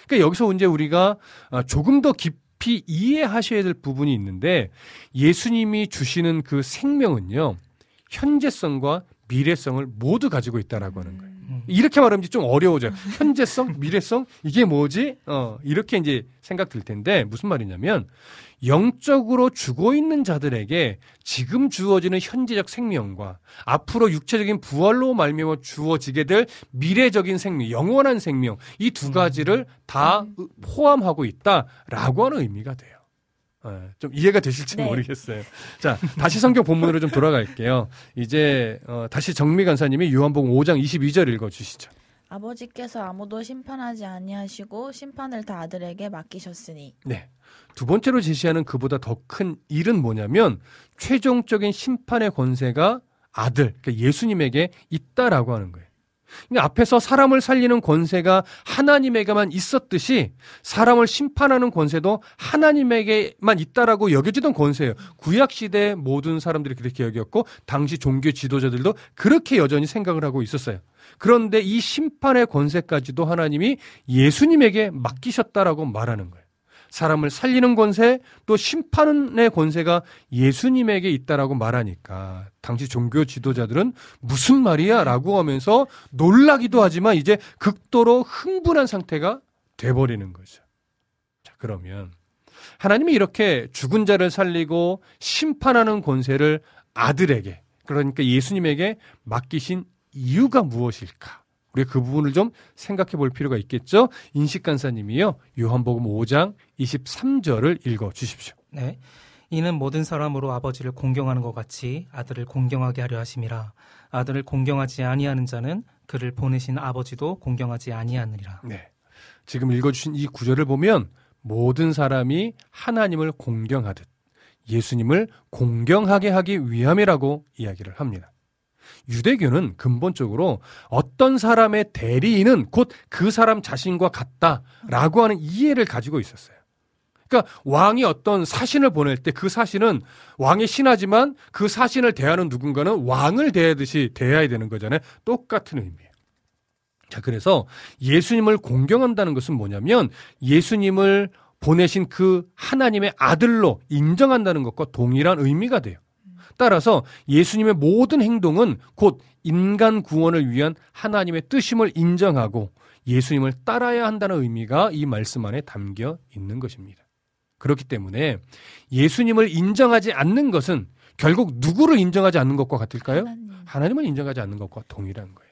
그러니까 여기서 이제 우리가 아, 조금 더 깊 이 이해하셔야 될 부분이 있는데 예수님이 주시는 그 생명은요, 현재성과 미래성을 모두 가지고 있다라고 하는 거예요. 음. 이렇게 말하면 좀 어려워져요. 현재성, 미래성, 이게 뭐지? 어, 이렇게 이제 생각 들 텐데, 무슨 말이냐면, 영적으로 죽어 있는 자들에게 지금 주어지는 현재적 생명과 앞으로 육체적인 부활로 말미암아 주어지게 될 미래적인 생명, 영원한 생명, 이 두 가지를 다 포함하고 있다라고 하는 의미가 돼요. 어, 좀 이해가 되실지 네. 모르겠어요. 자, 다시 성경 본문으로 좀 돌아갈게요. 이제 어, 다시 정미 간사님이 요한복음 5장 22절 읽어 주시죠. 아버지께서 아무도 심판하지 아니하시고 심판을 다 아들에게 맡기셨으니 네. 두 번째로 제시하는 그보다 더 큰 일은 뭐냐면 최종적인 심판의 권세가 아들, 그러니까 예수님에게 있다라고 하는 거예요. 그러니까 앞에서 사람을 살리는 권세가 하나님에게만 있었듯이 사람을 심판하는 권세도 하나님에게만 있다라고 여겨지던 권세예요. 구약 시대 모든 사람들이 그렇게 여겼고 당시 종교 지도자들도 그렇게 여전히 생각을 하고 있었어요. 그런데 이 심판의 권세까지도 하나님이 예수님에게 맡기셨다라고 말하는 거예요. 사람을 살리는 권세 또 심판의 권세가 예수님에게 있다라고 말하니까 당시 종교 지도자들은 무슨 말이야라고 하면서 놀라기도 하지만 이제 극도로 흥분한 상태가 돼버리는 거죠. 자 그러면 하나님이 이렇게 죽은 자를 살리고 심판하는 권세를 아들에게 그러니까 예수님에게 맡기신 이유가 무엇일까? 우리 그 부분을 좀 생각해 볼 필요가 있겠죠? 인식 간사님이요. 요한복음 5장 23절을 읽어 주십시오. 네. 이는 모든 사람으로 아버지를 공경하는 것 같이 아들을 공경하게 하려 하심이라. 아들을 공경하지 아니하는 자는 그를 보내신 아버지도 공경하지 아니하느니라. 네. 지금 읽어 주신 이 구절을 보면 모든 사람이 하나님을 공경하듯 예수님을 공경하게 하기 위함이라고 이야기를 합니다. 유대교는 근본적으로 어떤 사람의 대리인은 곧 그 사람 자신과 같다라고 하는 이해를 가지고 있었어요. 그러니까 왕이 어떤 사신을 보낼 때 그 사신은 왕의 신하지만 그 사신을 대하는 누군가는 왕을 대하듯이 대해야 되는 거잖아요. 똑같은 의미예요. 자, 그래서 예수님을 공경한다는 것은 뭐냐면 예수님을 보내신 그 하나님의 아들로 인정한다는 것과 동일한 의미가 돼요. 따라서 예수님의 모든 행동은 곧 인간 구원을 위한 하나님의 뜻임을 인정하고 예수님을 따라야 한다는 의미가 이 말씀 안에 담겨 있는 것입니다. 그렇기 때문에 예수님을 인정하지 않는 것은 결국 누구를 인정하지 않는 것과 같을까요? 하나님. 하나님을 인정하지 않는 것과 동일한 거예요.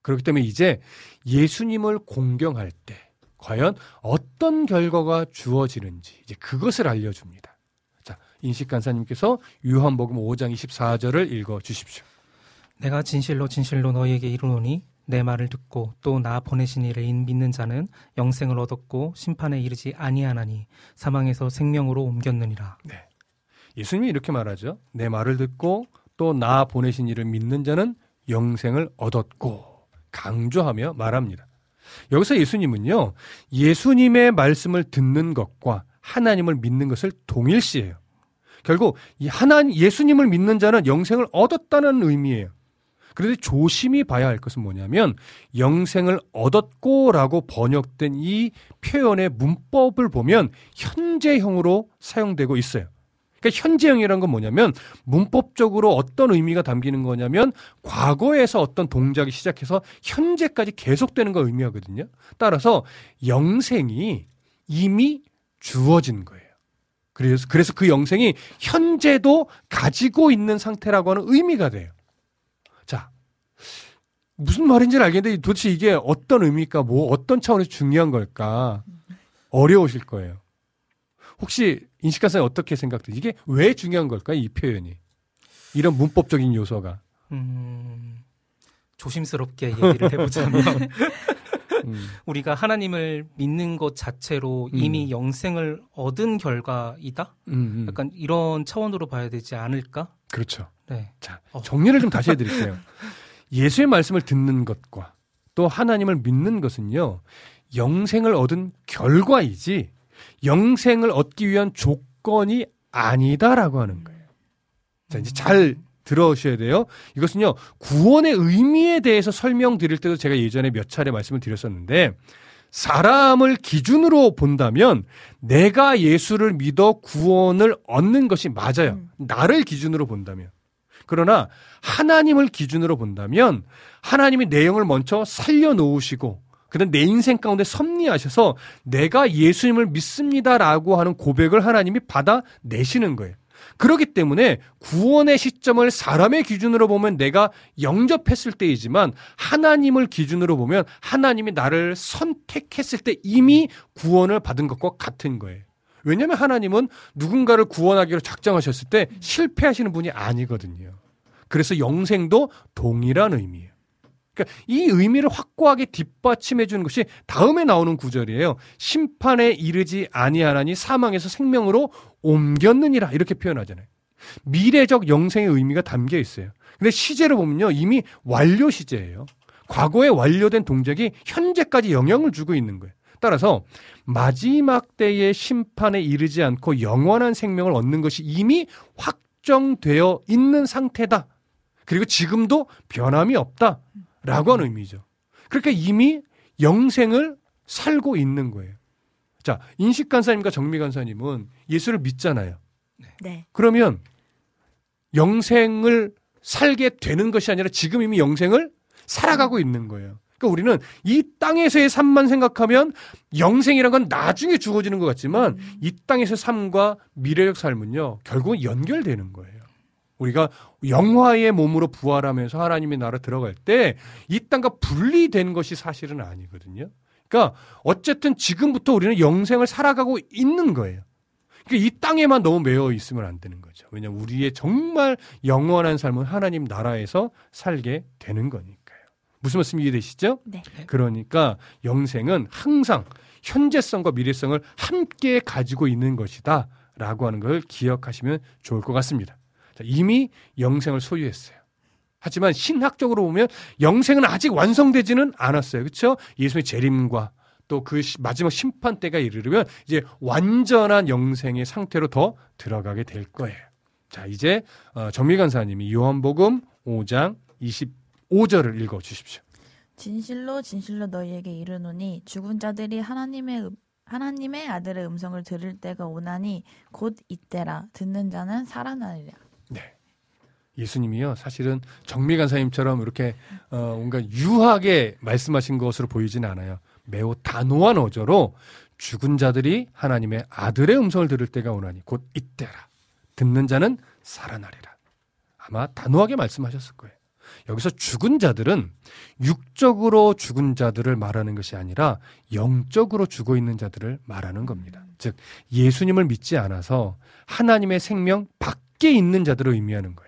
그렇기 때문에 이제 예수님을 공경할 때 과연 어떤 결과가 주어지는지 이제 그것을 알려줍니다. 자, 인식 간사님께서 요한복음 5장 24절을 읽어 주십시오. 내가 진실로 진실로 너희에게 이르노니 내 말을 듣고 또 나 보내신 이를 믿는 자는 영생을 얻었고 심판에 이르지 아니하나니 사망에서 생명으로 옮겼느니라. 예수님이 이렇게 말하죠. 내 말을 듣고 또 나 보내신 이를 믿는 자는 영생을 얻었고 강조하며 말합니다. 여기서 예수님은요. 예수님의 말씀을 듣는 것과 하나님을 믿는 것을 동일시해요. 결국 이 하나님 예수님을 믿는 자는 영생을 얻었다는 의미예요. 그런데 조심히 봐야 할 것은 뭐냐면 영생을 얻었고라고 번역된 이 표현의 문법을 보면 현재형으로 사용되고 있어요. 그러니까 현재형이라는 건 뭐냐면 문법적으로 어떤 의미가 담기는 거냐면 과거에서 어떤 동작이 시작해서 현재까지 계속되는 걸 의미하거든요. 따라서 영생이 이미 주어진 거예요. 그래서 그래서 그 영생이 현재도 가지고 있는 상태라고 하는 의미가 돼요. 자, 무슨 말인지는 알겠는데 도대체 이게 어떤 의미일까? 뭐 어떤 차원에서 중요한 걸까? 어려우실 거예요. 혹시 인식가사님 어떻게 생각돼요? 이게 왜 중요한 걸까? 이 표현이. 이런 문법적인 요소가. 음, 조심스럽게 얘기를 해보자면 <laughs> 음, 우리가 하나님을 믿는 것 자체로 이미 음. 영생을 얻은 결과이다? 음, 음. 약간 이런 차원으로 봐야 되지 않을까? 그렇죠. 네. 자, 어. 정리를 좀 다시 해드릴게요. <laughs> 예수의 말씀을 듣는 것과 또 하나님을 믿는 것은요, 영생을 얻은 결과이지, 영생을 얻기 위한 조건이 아니다라고 하는 거예요. 자, 이제 잘 들어오셔야 돼요. 이것은요, 구원의 의미에 대해서 설명드릴 때도 제가 예전에 몇 차례 말씀을 드렸었는데, 사람을 기준으로 본다면 내가 예수를 믿어 구원을 얻는 것이 맞아요. 나를 기준으로 본다면. 그러나 하나님을 기준으로 본다면 하나님이 내 영을 먼저 살려놓으시고 그다음 내 인생 가운데 섭리하셔서 내가 예수님을 믿습니다라고 하는 고백을 하나님이 받아내시는 거예요. 그렇기 때문에 구원의 시점을 사람의 기준으로 보면 내가 영접했을 때이지만 하나님을 기준으로 보면 하나님이 나를 선택했을 때 이미 구원을 받은 것과 같은 거예요. 왜냐하면 하나님은 누군가를 구원하기로 작정하셨을 때 실패하시는 분이 아니거든요. 그래서 영생도 동일한 의미예요. 그러니까 이 의미를 확고하게 뒷받침해 주는 것이 다음에 나오는 구절이에요. 심판에 이르지 아니하나니 사망에서 생명으로 옮겼느니라 이렇게 표현하잖아요. 미래적 영생의 의미가 담겨 있어요. 근데 시제로 보면요. 이미 완료 시제예요. 과거에 완료된 동작이 현재까지 영향을 주고 있는 거예요. 따라서 마지막 때의 심판에 이르지 않고 영원한 생명을 얻는 것이 이미 확정되어 있는 상태다. 그리고 지금도 변함이 없다. 라고 하는 의미죠. 그러니까 이미 영생을 살고 있는 거예요. 자, 인식 간사님과 정미 간사님은 예수를 믿잖아요. 네. 그러면 영생을 살게 되는 것이 아니라 지금 이미 영생을 살아가고 있는 거예요. 그러니까 우리는 이 땅에서의 삶만 생각하면 영생이란 건 나중에 주어지는 것 같지만 이 땅에서의 삶과 미래적 삶은요, 결국은 연결되는 거예요. 우리가 영화의 몸으로 부활하면서 하나님의 나라 들어갈 때 이 땅과 분리된 것이 사실은 아니거든요. 그러니까 어쨌든 지금부터 우리는 영생을 살아가고 있는 거예요. 그러니까 이 땅에만 너무 매여 있으면 안 되는 거죠. 왜냐하면 우리의 정말 영원한 삶은 하나님 나라에서 살게 되는 거니까요. 무슨 말씀 이해되시죠? 네. 그러니까 영생은 항상 현재성과 미래성을 함께 가지고 있는 것이다. 라고 하는 걸 기억하시면 좋을 것 같습니다. 자, 이미 영생을 소유했어요. 하지만 신학적으로 보면 영생은 아직 완성되지는 않았어요. 그렇죠? 예수의 재림과 또 그 마지막 심판 때가 이르면 이제 완전한 영생의 상태로 더 들어가게 될 거예요. 자, 이제 어, 정미 간사님이 요한복음 5장 25절을 읽어 주십시오. 진실로 진실로 너희에게 이르노니 죽은 자들이 하나님의 음- 하나님의 아들의 음성을 들을 때가 오나니 곧 이때라 듣는 자는 살아나리라. 네. 예수님이요, 사실은 정미 간사님처럼 이렇게 어, 뭔가 유하게 말씀하신 것으로 보이지는 않아요. 매우 단호한 어조로 죽은 자들이 하나님의 아들의 음성을 들을 때가 오나니 곧 이때라. 듣는 자는 살아나리라. 아마 단호하게 말씀하셨을 거예요. 여기서 죽은 자들은 육적으로 죽은 자들을 말하는 것이 아니라 영적으로 죽어 있는 자들을 말하는 겁니다. 즉, 예수님을 믿지 않아서 하나님의 생명 밖에 있는 자들을 의미하는 거예요.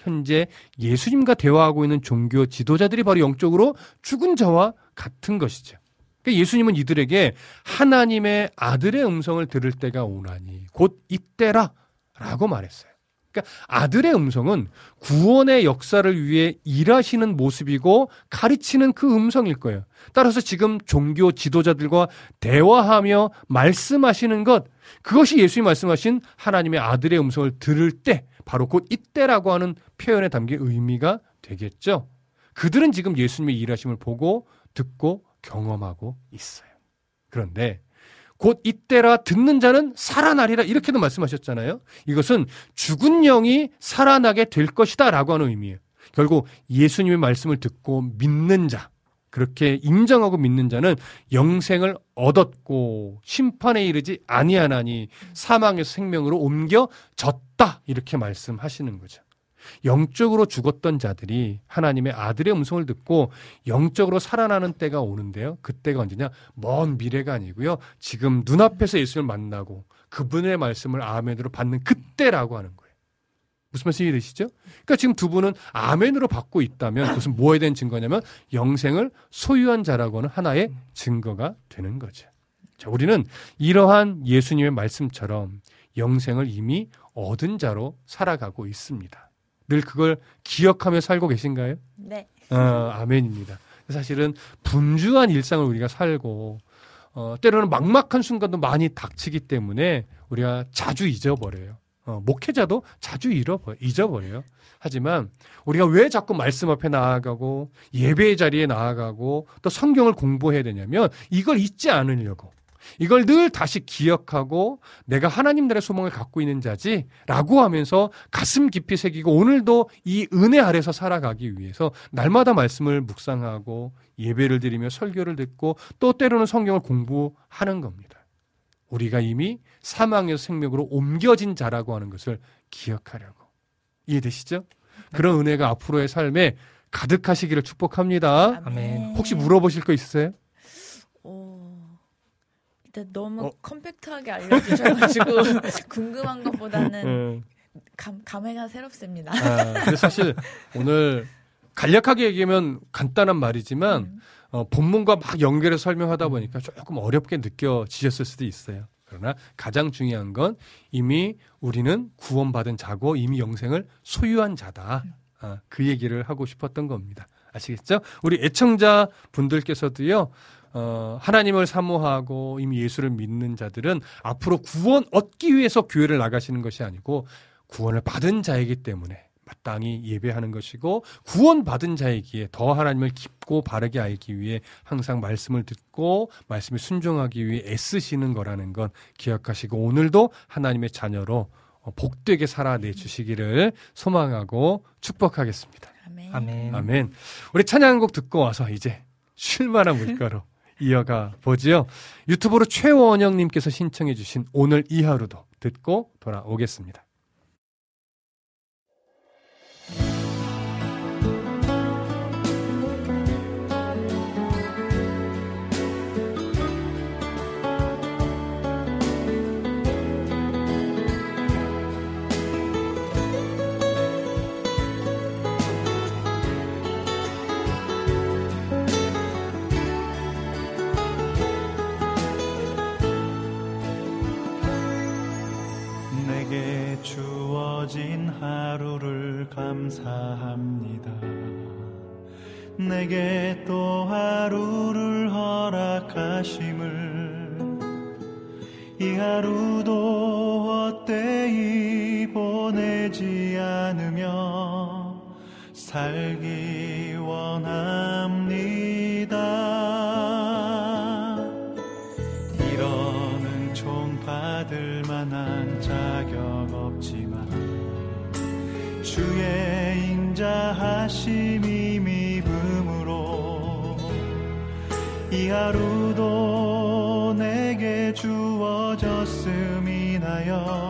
현재 예수님과 대화하고 있는 종교 지도자들이 바로 영적으로 죽은 자와 같은 것이죠. 그러니까 예수님은 이들에게 하나님의 아들의 음성을 들을 때가 오나니 곧 이때라 라고 말했어요. 그러니까 아들의 음성은 구원의 역사를 위해 일하시는 모습이고 가르치는 그 음성일 거예요. 따라서 지금 종교 지도자들과 대화하며 말씀하시는 것, 그것이 예수님이 말씀하신 하나님의 아들의 음성을 들을 때, 바로 곧 이때라고 하는 표현에 담긴 의미가 되겠죠. 그들은 지금 예수님의 일하심을 보고 듣고 경험하고 있어요. 그런데 곧 이때라 듣는 자는 살아나리라 이렇게도 말씀하셨잖아요. 이것은 죽은 영이 살아나게 될 것이다 라고 하는 의미예요. 결국 예수님의 말씀을 듣고 믿는 자, 그렇게 인정하고 믿는 자는 영생을 얻었고 심판에 이르지 아니하나니 사망에서 생명으로 옮겨졌다 이렇게 말씀하시는 거죠. 영적으로 죽었던 자들이 하나님의 아들의 음성을 듣고 영적으로 살아나는 때가 오는데요. 그때가 언제냐? 먼 미래가 아니고요. 지금 눈앞에서 예수를 만나고 그분의 말씀을 아멘으로 받는 그때라고 하는 거예요. 무슨 말씀이 이해되시죠? 그러니까 지금 두 분은 아멘으로 받고 있다면 그것은 뭐에 대한 증거냐면 영생을 소유한 자라고 하는 하나의 증거가 되는 거죠. 자, 우리는 이러한 예수님의 말씀처럼 영생을 이미 얻은 자로 살아가고 있습니다. 늘 그걸 기억하며 살고 계신가요? 네. 아, 아멘입니다. 사실은 분주한 일상을 우리가 살고 어, 때로는 막막한 순간도 많이 닥치기 때문에 우리가 자주 잊어버려요. 어, 목회자도 자주 잃어버, 잊어버려요. 하지만 우리가 왜 자꾸 말씀 앞에 나아가고 예배의 자리에 나아가고 또 성경을 공부해야 되냐면 이걸 잊지 않으려고 이걸 늘 다시 기억하고 내가 하나님 나라의 소망을 갖고 있는 자지 라고 하면서 가슴 깊이 새기고 오늘도 이 은혜 아래서 살아가기 위해서 날마다 말씀을 묵상하고 예배를 드리며 설교를 듣고 또 때로는 성경을 공부하는 겁니다. 우리가 이미 사망에서 생명으로 옮겨진 자라고 하는 것을 기억하려고. 이해되시죠? 그런 은혜가 앞으로의 삶에 가득하시기를 축복합니다. 아멘. 혹시 물어보실 거 있으세요? 오, 일단 너무 어. 컴팩트하게 알려주셔가지고 <laughs> 궁금한 것보다는 음. 감, 감회가 새롭습니다. 아, 근데 사실 오늘 간략하게 얘기하면 간단한 말이지만 음. 어, 본문과 막 연결해서 설명하다 보니까 조금 어렵게 느껴지셨을 수도 있어요. 그러나 가장 중요한 건 이미 우리는 구원받은 자고 이미 영생을 소유한 자다. 아, 그 얘기를 하고 싶었던 겁니다. 아시겠죠? 우리 애청자 분들께서도요, 어, 하나님을 사모하고 이미 예수를 믿는 자들은 앞으로 구원 얻기 위해서 교회를 나가시는 것이 아니고 구원을 받은 자이기 때문에 마땅히 예배하는 것이고 구원받은 자이기에 더 하나님을 깊고 바르게 알기 위해 항상 말씀을 듣고 말씀에 순종하기 위해 애쓰시는 거라는 건 기억하시고 오늘도 하나님의 자녀로 어, 복되게 살아내 주시기를 소망하고 축복하겠습니다. 아멘. 아멘. 아멘. 우리 찬양곡 듣고 와서 이제 쉴만한 물가로 <laughs> 이어가 보지요. 유튜브로 최원영님께서 신청해 주신 오늘 이 하루도 듣고 돌아오겠습니다. 주어진 하루를 감사합니다. 내게 또 하루를 허락하심을 이 하루도 헛되이 보내지 않으며 살기 원합니다. 이런 은총 받을 만한 자격 주의 인자하심이 미음으로 이 하루도 내게 주어졌음이 나여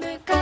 쉴만한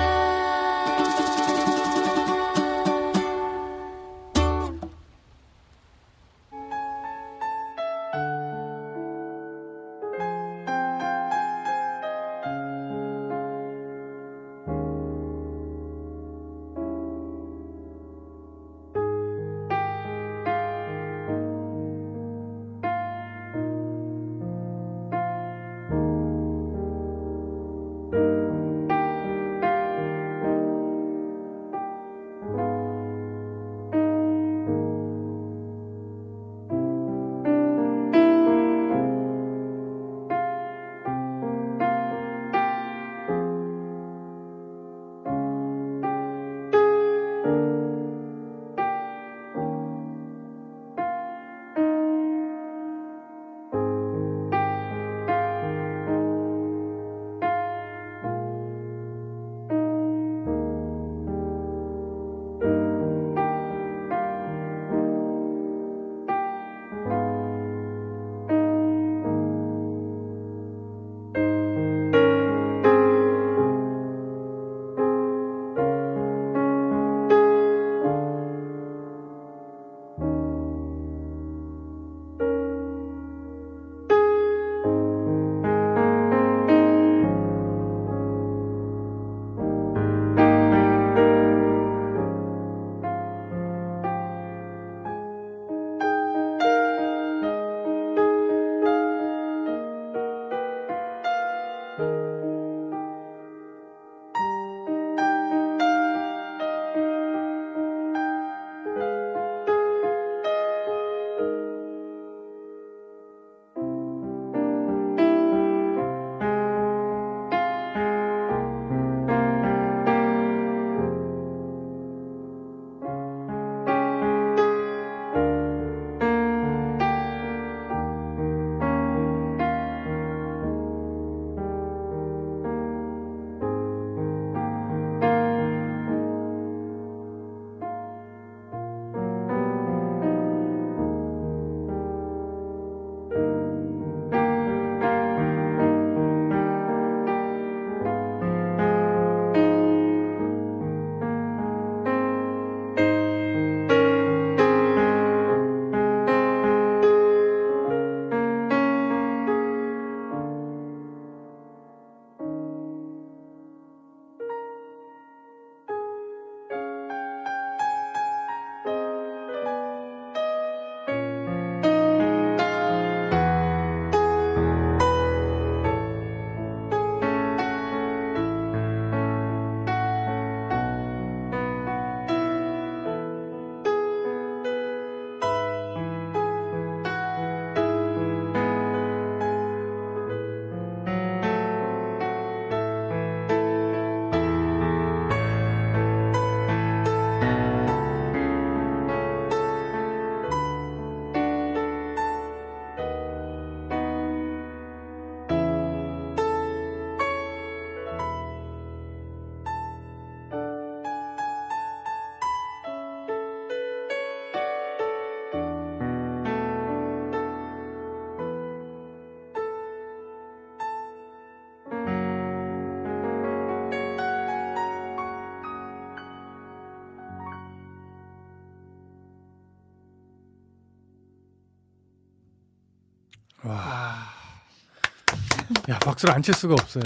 야, 박수를 안 칠 수가 없어요.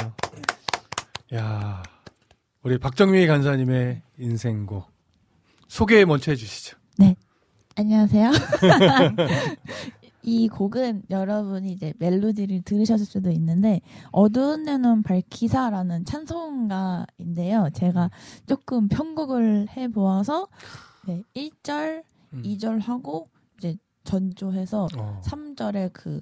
야. 우리 박정미 간사님의 인생곡. 소개 먼저 해주시죠. 안녕하세요. <laughs> 이 곡은 여러분이 이제 멜로디를 들으셨을 수도 있는데 어두운 내는 밝히사라는 찬송가인데요. 제가 조금 편곡을 해 보아서 네, 1절, 음. 2절 하고 이제 전조해서 어. 3절에 그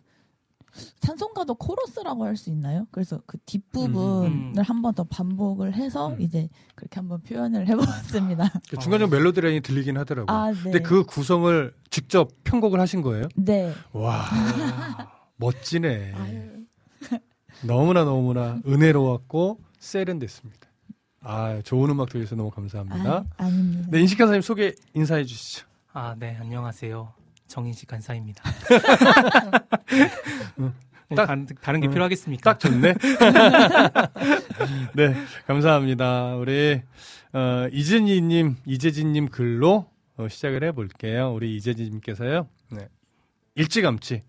찬송가도 코러스라고 할 수 있나요? 그래서 그 뒷부분을 음. 한번 더 반복을 해서 음. 이제 그렇게 한번 표현을 해보았습니다. <laughs> 그 중간에 멜로디 라인이 들리긴 하더라고요. 아, 네. 근데 그 구성을 직접 편곡을 하신 거예요? 네. 와. <laughs> 멋지네. 아유. <laughs> 너무나 너무나 은혜로웠고 세련됐습니다. 아, 좋은 음악 들려주셔서 너무 감사합니다. 아, 아닙니다. 네, 인식 간사님 소개 인사해 주시죠. 아, 네, 안녕하세요. 정인식 간사입니다. <laughs> 음, 뭐 딱- 다른, 다른 게 음, 필요하겠습니까? 딱 좋네. <laughs> 네, 감사합니다. 우리 어, 이진희님, 이재진님 글로 어, 시작을 해볼게요. 우리 이재진님께서요. 네. 일찌감치.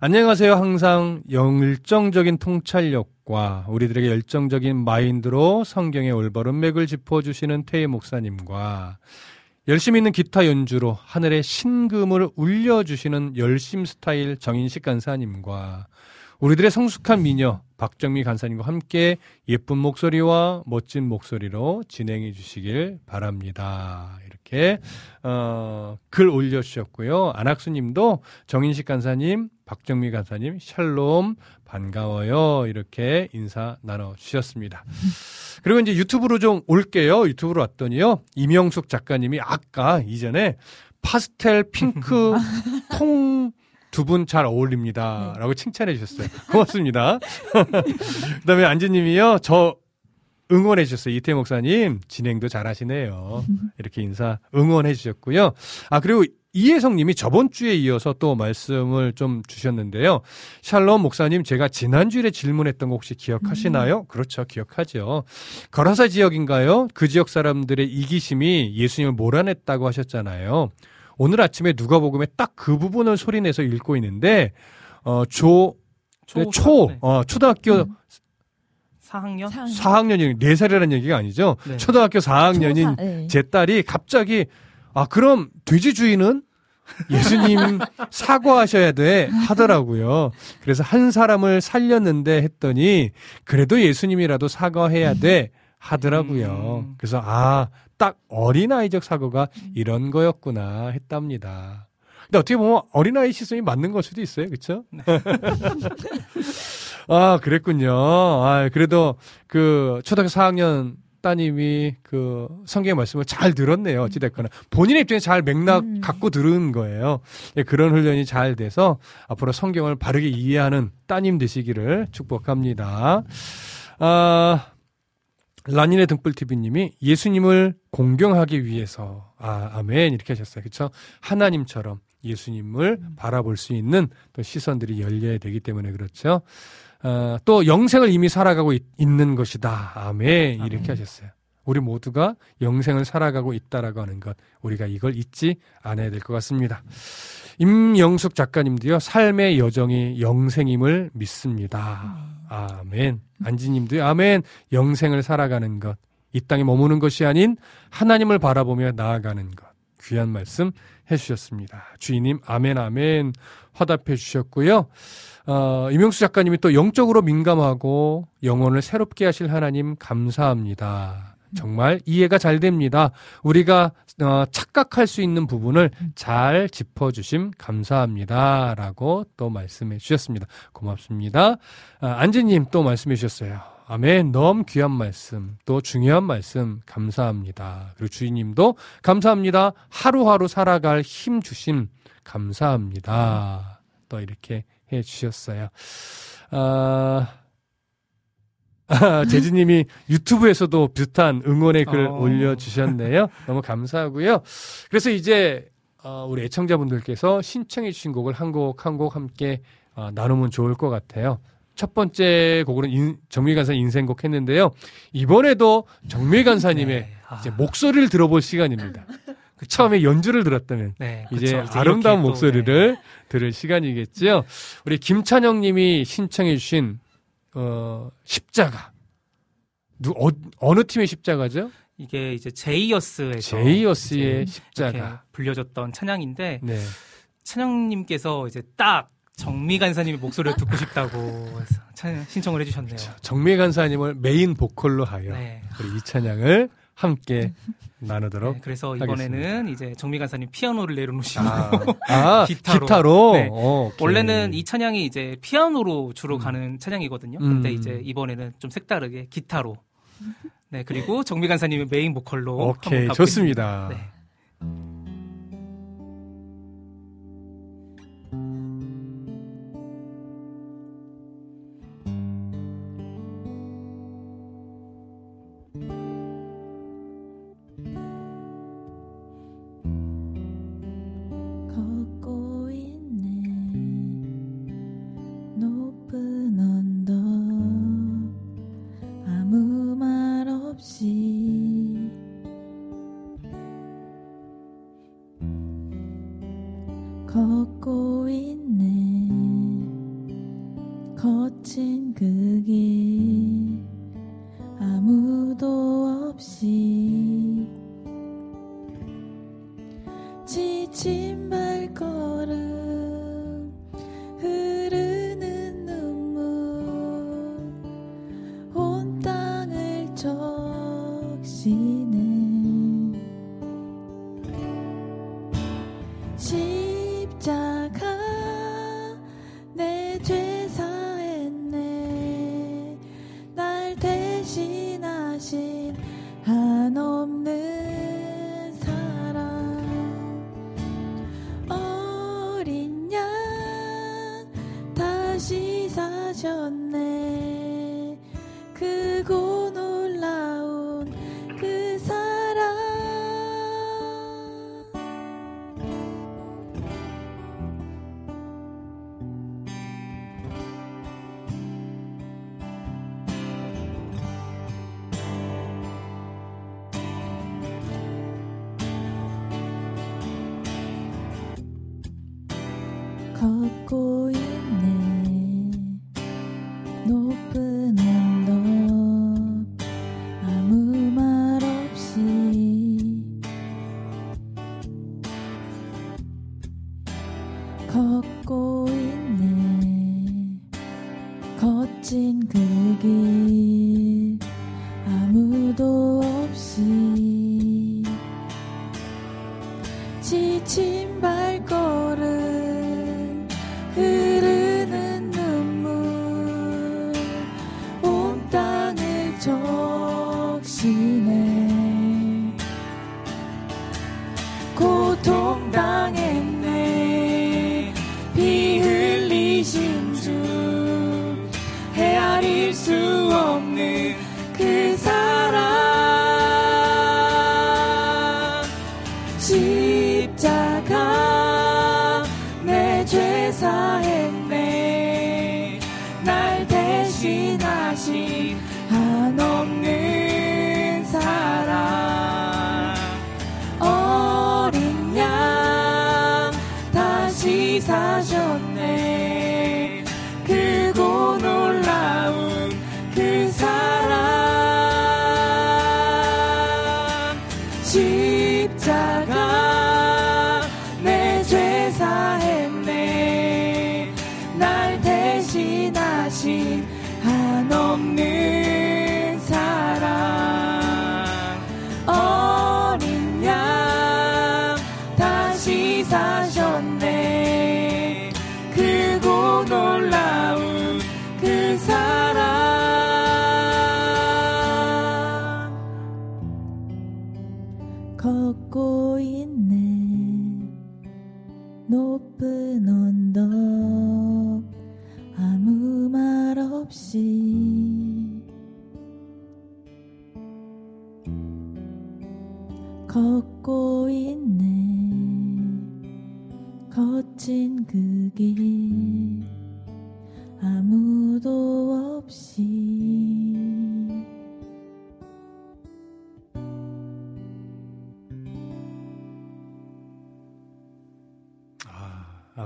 안녕하세요. 항상 열정적인 통찰력과 우리들에게 열정적인 마인드로 성경의 올바른 맥을 짚어주시는 태희 목사님과 열심 있는 기타 연주로 하늘의 신금을 울려주시는 열심 스타일 정인식 간사님과 우리들의 성숙한 미녀 박정미 간사님과 함께 예쁜 목소리와 멋진 목소리로 진행해 주시길 바랍니다. 이렇게 어, 글 올려주셨고요. 안학수님도 정인식 간사님, 박정미 간사님, 샬롬 반가워요. 이렇게 인사 나눠 주셨습니다. 그리고 이제 유튜브로 좀 올게요. 유튜브로 왔더니요. 이명숙 작가님이 아까 이전에 파스텔 핑크 <laughs> 통 두 분 잘 어울립니다. 라고 칭찬해 주셨어요. 고맙습니다. <laughs> 그 다음에 안지님이요. 저 응원해 주셨어요. 이태 목사님 진행도 잘 하시네요. 이렇게 인사 응원해 주셨고요. 아 그리고 이혜성 님이 저번 주에 이어서 또 말씀을 좀 주셨는데요. 샬롬 목사님 제가 지난주에 질문했던 거 혹시 기억하시나요? 그렇죠. 기억하죠. 거라사 지역인가요? 그 지역 사람들의 이기심이 예수님을 몰아냈다고 하셨잖아요. 오늘 아침에 누가복음에 딱 그 부분을 소리내서 읽고 있는데 어조 초, 초, 네. 어, 초등학교 음. 4학년? 4학년이 4살이라는 얘기가 아니죠. 네. 초등학교 4학년인 초사, 네. 제 딸이 갑자기 아 그럼 돼지 주인은 예수님 <laughs> 사과하셔야 돼 하더라고요. 그래서 한 사람을 살렸는데 했더니 그래도 예수님이라도 사과해야 돼 하더라고요. 음. 그래서 아 딱 어린아이적 사고가 이런 거였구나 했답니다. 근데 어떻게 보면 어린아이 시선이 맞는 걸 수도 있어요. 그렇죠? <laughs> 아, 그랬군요. 아, 그래도 그 초등학교 4학년 따님이 그 성경의 말씀을 잘 들었네요. 어찌됐거나. 본인의 입장에서 잘 맥락 음. 갖고 들은 거예요. 예, 그런 훈련이 잘 돼서 앞으로 성경을 바르게 이해하는 따님 되시기를 축복합니다. 아, 라니네 등불TV님이 예수님을 공경하기 위해서, 아, 아멘. 이렇게 하셨어요. 그쵸? 하나님처럼 예수님을 바라볼 수 있는 또 시선들이 열려야 되기 때문에 그렇죠. 어, 또 영생을 이미 살아가고 있, 는 것이다. 아멘. 이렇게 하셨어요. 우리 모두가 영생을 살아가고 있다라고 하는 것, 우리가 이걸 잊지 않아야 될 것 같습니다. 임영숙 작가님도요, 삶의 여정이 영생임을 믿습니다. 아멘. 안지님도요, 아멘. 영생을 살아가는 것, 이 땅에 머무는 것이 아닌 하나님을 바라보며 나아가는 것. 귀한 말씀 해주셨습니다. 주인님, 아멘, 아멘. 화답해 주셨고요. 어, 임영수 작가님이 또 영적으로 민감하고 영혼을 새롭게 하실 하나님 감사합니다. 정말 이해가 잘 됩니다. 우리가 어, 착각할 수 있는 부분을 잘 짚어주심 감사합니다. 라고 또 말씀해 주셨습니다. 고맙습니다. 아, 안지님 또 말씀해 주셨어요. 아멘. 너무 귀한 말씀, 또 중요한 말씀 감사합니다. 그리고 주인님도 감사합니다. 하루하루 살아갈 힘 주심 감사합니다. 또 이렇게 해 주셨어요. 아, 아, <laughs> 재진님이 유튜브에서도 비슷한 응원의 글 어. 올려주셨네요. 너무 감사하고요. 그래서 이제 어, 우리 애청자분들께서 신청해 주신 곡을 한 곡 한 곡 함께 어, 나누면 좋을 것 같아요. 첫 번째 곡으로는 인, 정밀 간사 인생곡 했는데요. 이번에도 정밀 간사님의 네. 아, 이제 목소리를 들어볼 시간입니다. 처음에 연주를 들었다면 네, 이제. 이제 아름다운 이렇게 또, 목소리를 들을 시간이겠지요. 우리 김찬영 님이 신청해 주신 어, 십자가 누 어, 느 팀의 십자가죠? 이게 이제 J-US에서 J-US의 십자가. 불려졌던 찬양인데 네. 찬양님께서 이제 딱 정미 간사님의 목소리를 듣고 싶다고 찬양 신청을 해주셨네요. 정미 간사님을 메인 보컬로 하여 네. 우리 이 찬양을 함께 <laughs> 나누도록 네, 그래서 하겠습니다. 이번에는 이제 정미 간사님 피아노를 내려놓으시고 아, <laughs> 아, 기타로, 기타로? 네. 어. 원래는 이 찬양이 이제 피아노로 주로 가는 찬양이거든요. 근데 음. 이제 이번에는 좀 색다르게 기타로 네 그리고 정미 간사님의 메인 보컬로 오케이 좋습니다. 네. 사셨네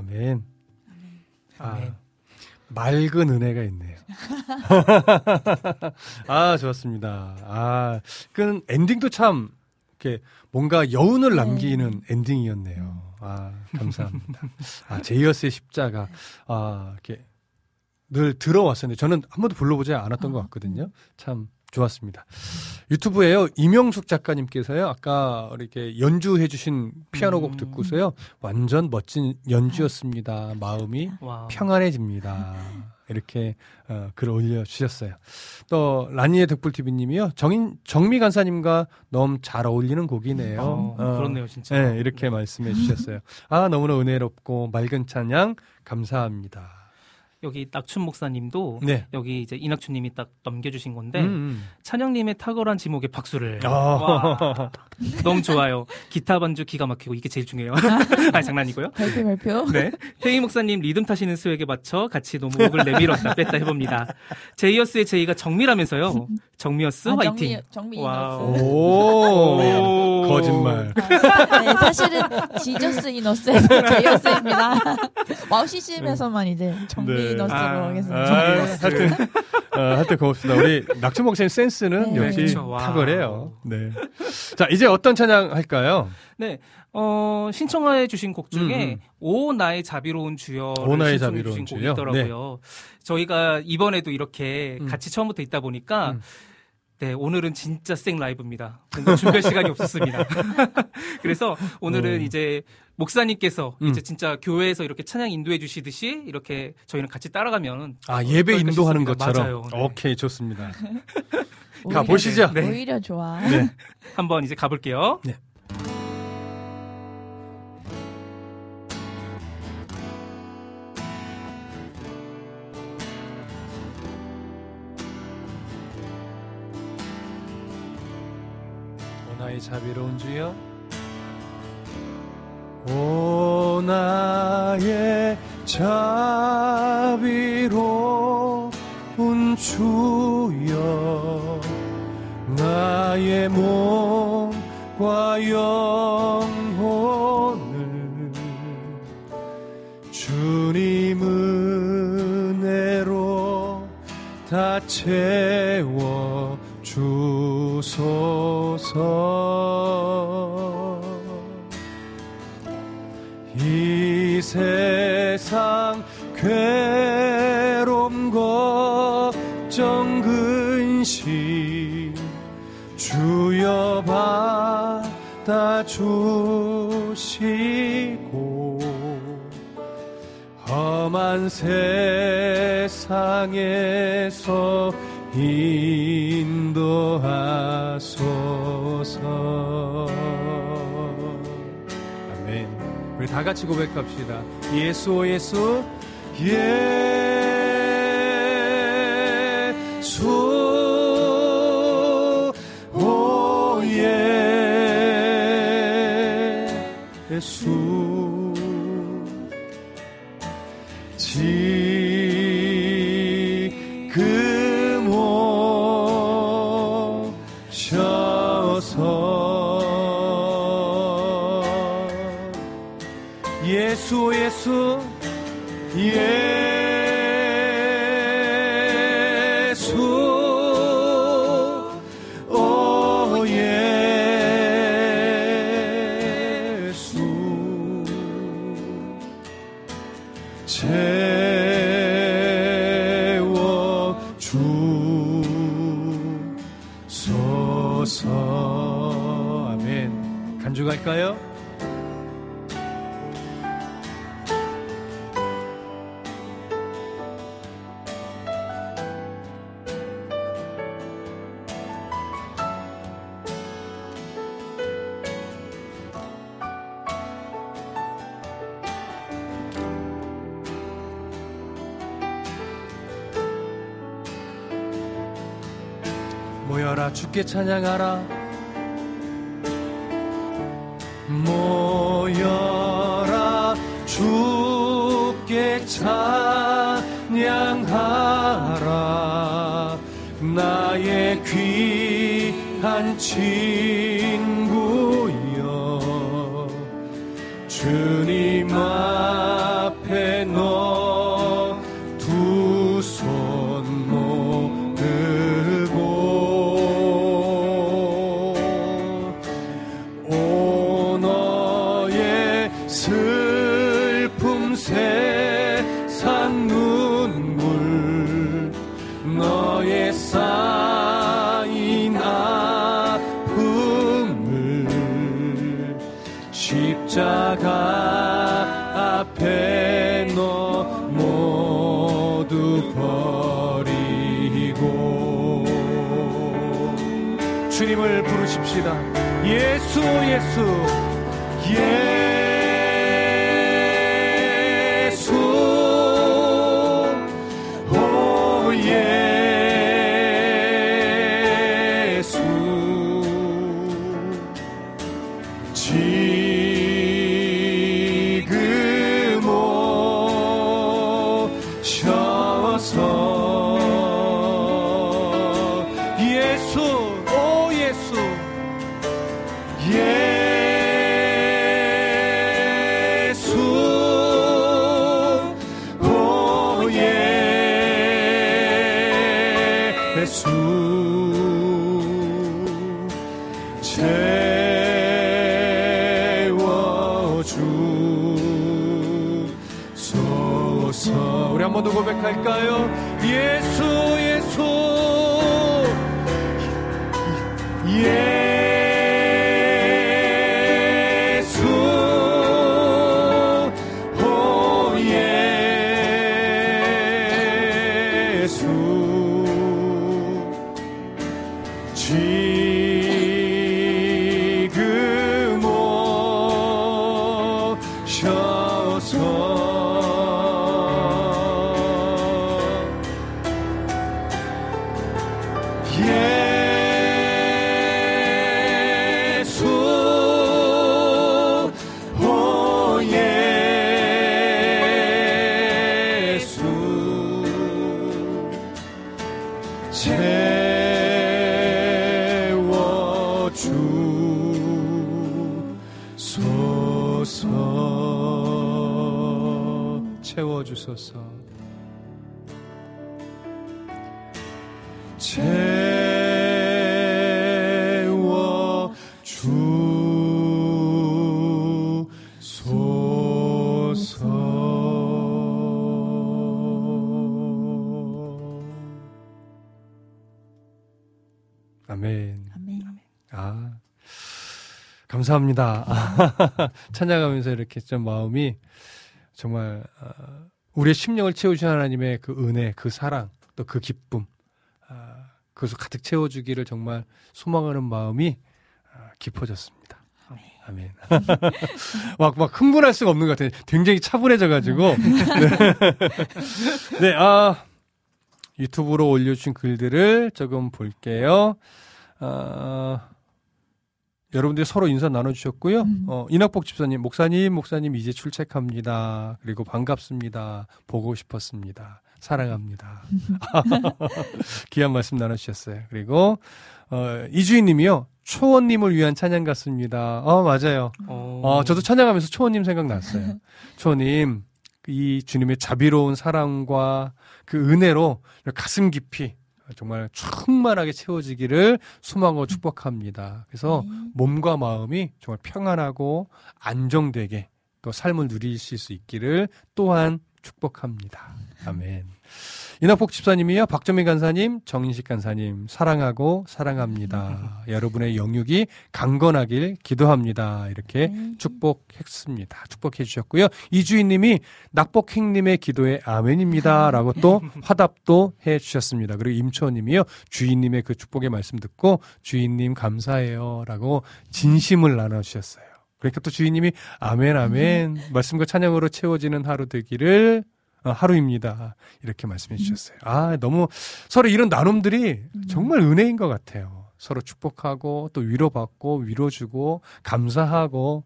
아멘. 아, 아멘. 맑은 은혜가 있네요. <laughs> 아, 좋았습니다. 아, 그 엔딩도 참, 이렇게 뭔가 여운을 네. 남기는 엔딩이었네요. 아, 감사합니다. 아, 제이어스의 십자가, 아, 이렇게 늘 들어왔었는데, 저는 한 번도 불러보지 않았던 것 같거든요. 참 좋았습니다. 유튜브에요. 이명숙 작가님께서요. 아까 이렇게 연주해 주신 피아노 곡 듣고서요. 완전 멋진 연주였습니다. 마음이 와. 평안해집니다. 이렇게 어, 글 올려 주셨어요. 또 라니의 득불TV님이요. 정인 정미 간사님과 너무 잘 어울리는 곡이네요. 어, 그렇네요, 진짜. 네, 이렇게 말씀해 주셨어요. 아 너무나 은혜롭고 맑은 찬양 감사합니다. 여기 낙춘 목사님도 네. 여기 이제 이낙춘님이 딱 넘겨주신 건데 음, 음. 찬양님의 탁월한 지목에 박수를. 아. 와, 너무 좋아요. 기타 반주 기가 막히고 이게 제일 중요해요. 아 <laughs> 장난이고요. 발표 발표. 네. 태희 목사님 리듬 타시는 수에게 맞춰 같이 너무 목을 내밀었다 뺐다 해봅니다. 제이어스의 제이가 정미라면서요. 정미어스 아, 화이팅. 정미, 정미 와우. 이너스. 오, 오. 거짓말. 네, 사실은 지저스 이너스에서 제이어스입니다. 와우 CCM에서만 이제 정미 네. 이너스로 아, 하겠습니다. 아, 이너스. 하여튼, 어, 하여튼 고맙습니다. 우리 낙춘 목사님 센스는 네. 역시 와우. 탁월해요. 네. 자, 이제 어떤 찬양 할까요? 네. 어, 신청해 주신 곡 중에 음, 음. 오 나의 자비로운 주여 오 나의 신청해 자비로운 주신 곡이 주여? 있더라고요. 저희가 이번에도 이렇게 음. 같이 처음부터 있다 보니까 음. 네, 오늘은 진짜 생 라이브입니다. 준비할 <laughs> 시간이 없었습니다. <laughs> 그래서 오늘은 어. 이제 목사님께서 음. 이제 진짜 교회에서 이렇게 찬양 인도해 주시듯이 이렇게 저희는 같이 따라가면 아, 예배 인도하는 싶습니다. 것처럼. 맞아요. 네. 오케이, 좋습니다. <laughs> 오히려- 가보시죠. 네. 오히려 좋아. 네. <laughs> 한번 이제 가볼게요. 네. 오 나의 자비로운 주여 오 나의 자비로운 주여 나의 몸과 영혼을 주님 은혜로 다 채워 주소서 세상 괴로움 걱정 근심 주여 받아 주시고 험한 세상에서 인도하 다 같이 고백합시다. 예수 예수. 예수. 오 예. 예수 찬양하라. 모여라. 주께 찬양하라. 나의 귀한 친 예 고백할까요? 예수 감사합니다. <laughs> 찬양하면서 이렇게 좀 마음이 정말 어, 우리의 심령을 채우신 하나님의 그 은혜, 그 사랑, 또 그 기쁨, 아, 그것을 가득 채워주기를 정말 소망하는 마음이 아, 깊어졌습니다. 아멘. <laughs> 막, 막 흥분할 수가 없는 것 같아요. 굉장히 차분해져가지고. 네. <laughs> 네, 아, 유튜브로 올려주신 글들을 조금 볼게요. 아, 여러분들이 서로 인사 나눠주셨고요. 어, 이낙복 집사님, 목사님, 목사님 이제 출첵합니다. 그리고 반갑습니다. 보고 싶었습니다. 사랑합니다. <laughs> <laughs> 귀한 말씀 나눠주셨어요. 그리고 어, 이주인님이요. 초원님을 위한 찬양 같습니다. 어 맞아요. 어, 저도 찬양하면서 초원님 생각났어요. <laughs> 초원님 이 주님의 자비로운 사랑과 그 은혜로 가슴 깊이 정말 충만하게 채워지기를 소망하고 축복합니다. 그래서 몸과 마음이 정말 평안하고 안정되게 또 삶을 누리실 수 있기를 또한 축복합니다. 아멘. 이낙복 집사님이요, 박정민 간사님, 정인식 간사님, 사랑하고 사랑합니다. 여러분의 영육이 강건하길 기도합니다. 이렇게 축복했습니다. 축복해 주셨고요. 이주인님이 낙복행님의 기도에 아멘입니다. 라고 또 <laughs> 화답도 해 주셨습니다. 그리고 임초님이요, 주인님의 그 축복의 말씀 듣고 주인님 감사해요. 라고 진심을 나눠주셨어요. 그러니까 또 주인님이 아멘, 아멘, 말씀과 찬양으로 채워지는 하루 되기를 어, 하루입니다. 이렇게 말씀해 주셨어요. 아, 너무 서로 이런 나눔들이 정말 은혜인 것 같아요. 서로 축복하고 또 위로받고 위로주고 감사하고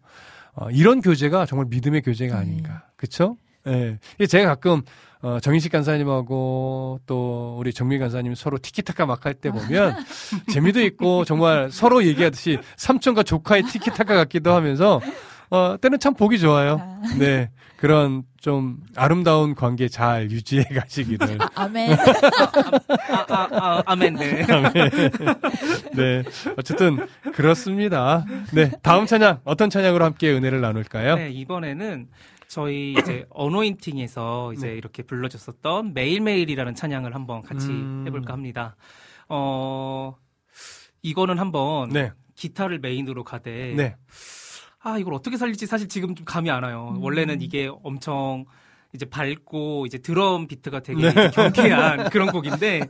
어, 이런 교제가 정말 믿음의 교제가 아닌가. 그쵸? 예. 네. 제가 가끔 어, 정인식 간사님하고 또 우리 정민 간사님 서로 티키타카 막 할 때 보면 재미도 있고 정말 서로 얘기하듯이 삼촌과 조카의 티키타카 같기도 하면서 어, 때는 참 보기 좋아요. 아. 네. 그런 좀 아름다운 관계 잘 유지해 가시기를. 아, <laughs> 아멘. 아, 아, 아, 아 멘, 네. <laughs> 아멘. 네. 어쨌든 그렇습니다. 네. 다음 찬양 어떤 찬양으로 함께 은혜를 나눌까요? 네, 이번에는 저희 이제 어노인팅에서 이제 네. 이렇게 불러줬었던 매일매일이라는 찬양을 한번 같이 음. 해볼까 합니다. 어, 이거는 한번 네. 기타를 메인으로 가되 네. 아 이걸 어떻게 살릴지 사실 지금 좀 감이 안 와요. 음. 원래는 이게 엄청 이제 밝고 이제 드럼 비트가 되게 네. 경쾌한 그런 곡인데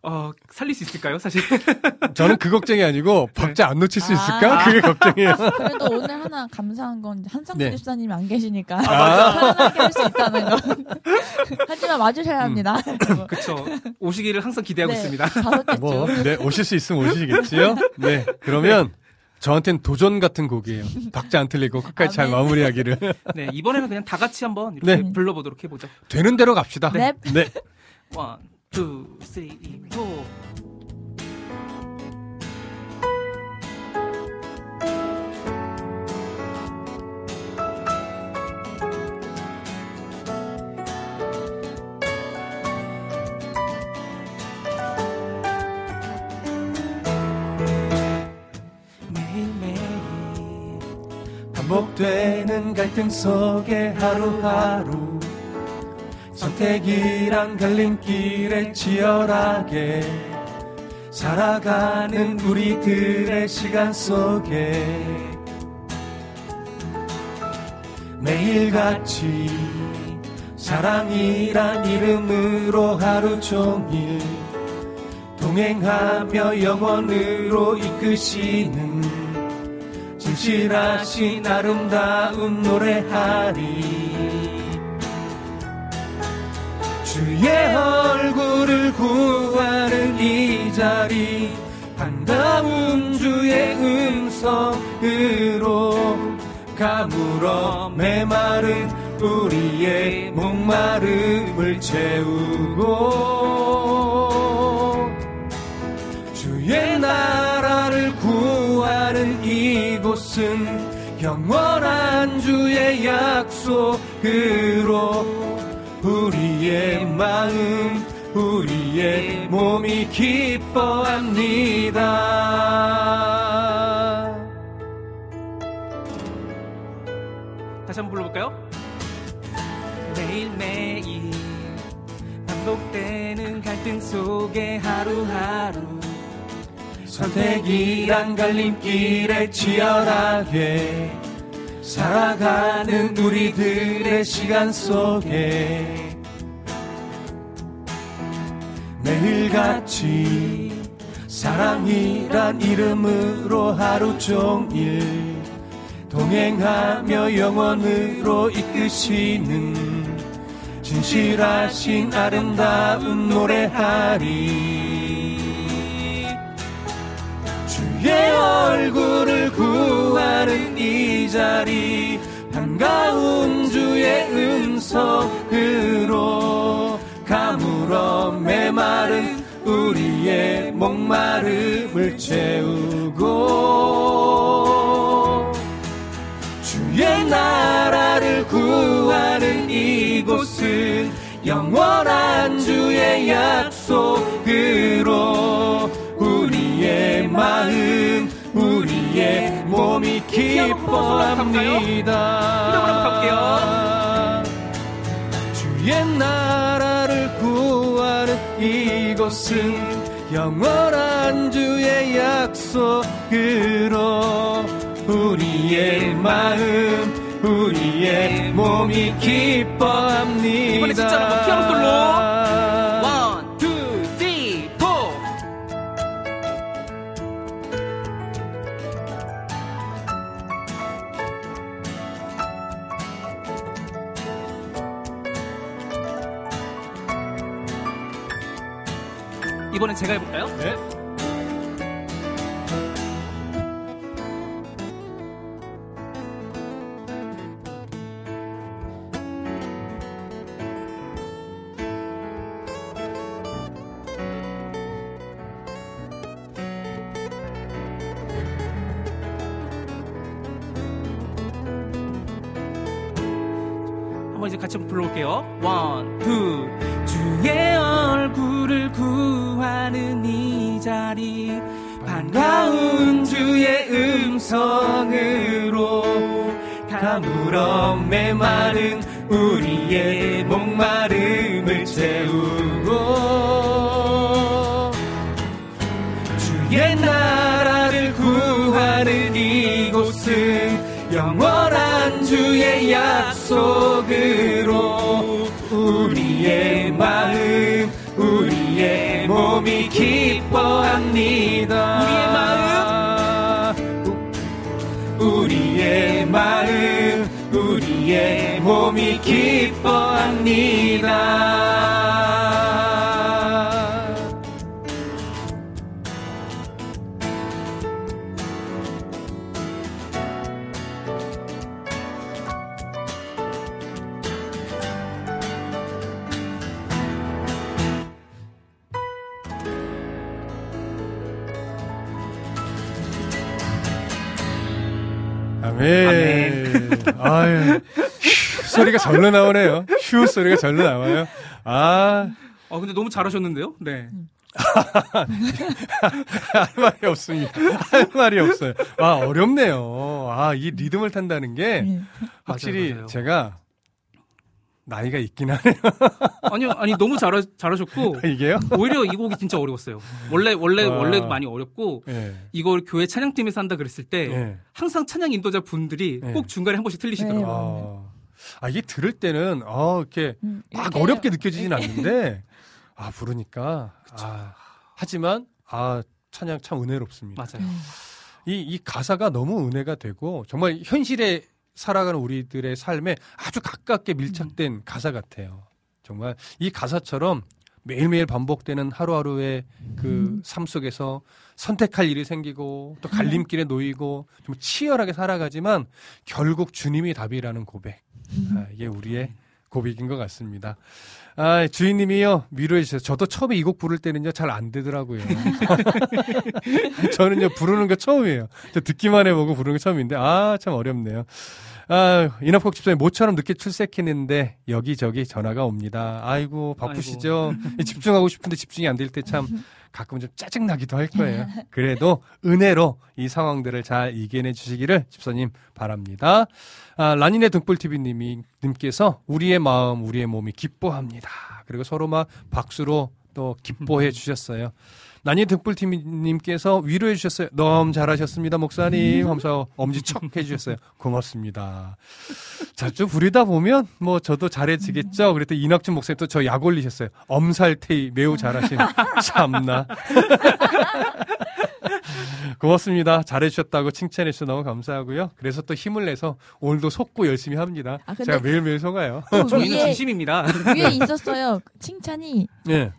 어 살릴 수 있을까요? 사실 <laughs> 저는 그 걱정이 아니고 박자 안 놓칠 수 있을까? 아. 그게 걱정이에요. 그래도 오늘 하나 감사한 건 한상수 네. 집사님이 안 계시니까 맞아. 편안하게 할 수 있다는 거. <laughs> 하지만 와주셔야 합니다. <laughs> 그쵸 오시기를 항상 기대하고 네, 있습니다. 뭐, 네, 오실 수 있으면 오시겠지요? 네. 그러면 저한테는 도전 같은 곡이에요. 박자 안 틀리고 끝까지 잘 아멘. 마무리하기를. <laughs> 네 이번에는 그냥 다 같이 한번 이렇게 네. 불러보도록 해보죠. 되는 대로 갑시다. 네. 네. 원, 투, 쓰리, 포. 반복되는 갈등 속에 하루하루 선택이란 갈림길에 치열하게 살아가는 우리들의 시간 속에 매일같이 사랑이란 이름으로 하루 종일 동행하며 영원으로 이끄시는 진실하신 아름다운 노래하리. 주의 얼굴을 구하는 이 자리 반가운 주의 음성으로 가물어 메마른 우리의 목마름을 채우고 주의 나라를 구 하는 이곳은 영원한 주의 약속으로 우리의 마음 우리의 몸이 기뻐합니다 다시 한번 불러볼까요? 매일매일 반복되는 갈등 속에 하루하루 선택이란 갈림길에 치열하게 살아가는 우리들의 시간 속에 매일같이 사랑이란 이름으로 하루 종일 동행하며 영원으로 이끄시는 진실하신 아름다운 노래하리 주의 얼굴을 구하는 이 자리 반가운 주의 음성으로 가물어 메마른 우리의 목마름을 채우고 주의 나라를 구하는 이곳은 영원한 주의 약속으로 우리의 마음 몸이 기뻐합니다. 주의 나라를 구하는 이곳은 영원한 주의 약속으로 우리의 마음 우리의 몸이 기뻐합니다. 이번에 진짜로 피아노 솔로. 이번엔 제가 해볼까요? 몸이 기뻐합니다. 아멘. 아유, 휴 소리가 절로 나오네요. 휴 소리가 절로 나와요. 아, 어 근데 너무 잘하셨는데요? 네. 할 말이 없습니다. 할 말이 없어요. 아, 어렵네요. 아, 이 리듬을 탄다는 게 네. 확실히 맞아요, 맞아요. 제가 나이가 있긴 하네요. 아니요, 아니 너무 잘하, 잘하셨고 이게요? 오히려 이 곡이 진짜 어려웠어요. 원래 원래 아. 원래도 많이 어렵고 예. 이걸 교회 찬양팀에서 한다 그랬을 때 예. 항상 찬양 인도자 분들이 네. 꼭 중간에 한 번씩 틀리시더라고요. 아, 아, 이게 들을 때는, 어, 이렇게 음, 막 이렇게 어렵게 느껴지진 않는데, 아, 부르니까. 아, 하지만, 아, 찬양 참 은혜롭습니다. 맞아요. 이, 이 가사가 너무 은혜가 되고, 정말 현실에 살아가는 우리들의 삶에 아주 가깝게 밀착된 가사 같아요. 정말 이 가사처럼 매일매일 반복되는 하루하루의 그삶 속에서 선택할 일이 생기고 또 갈림길에 놓이고 좀 치열하게 살아가지만 결국 주님이 답이라는 고백. 아, 이게 우리의 고백인 것 같습니다. 아, 주인님이요, 위로해 주세요. 저도 처음에 이 곡 부를 때는요, 잘 안 되더라고요. <laughs> 저는요, 부르는 거 처음이에요. 저 듣기만 해보고 부르는 거 처음인데, 아, 참 어렵네요. 아, 이나폭 집사님 모처럼 늦게 출첵했는데, 여기저기 전화가 옵니다. 아이고, 바쁘시죠? 집중하고 싶은데 집중이 안 될 때 참 가끔 좀 짜증나기도 할 거예요. 그래도 은혜로 이 상황들을 잘 이겨내 주시기를 집사님 바랍니다. 아, 라니네 등불TV님이, 님께서 우리의 마음, 우리의 몸이 기뻐합니다. 그리고 서로 막 박수로 또 기뻐해 주셨어요. 라니 등불TV님께서 위로해 주셨어요. 너무 잘하셨습니다, 목사님. 하면서 엄지척 해주셨어요. 고맙습니다. 자, 좀 부리다 보면 뭐 저도 잘해지겠죠. 그랬더니 이낙준 목사님 또 저 약 올리셨어요. 엄살테이 매우 잘하신. <laughs> 참나. 고맙습니다. 잘해주셨다고 칭찬해주셔서 너무 감사하고요. 그래서 또 힘을 내서 오늘도 속고 열심히 합니다. 아, 제가 매일매일 속아요. 또 저희는 진심입니다. 위에 있었어요. 칭찬이. 네.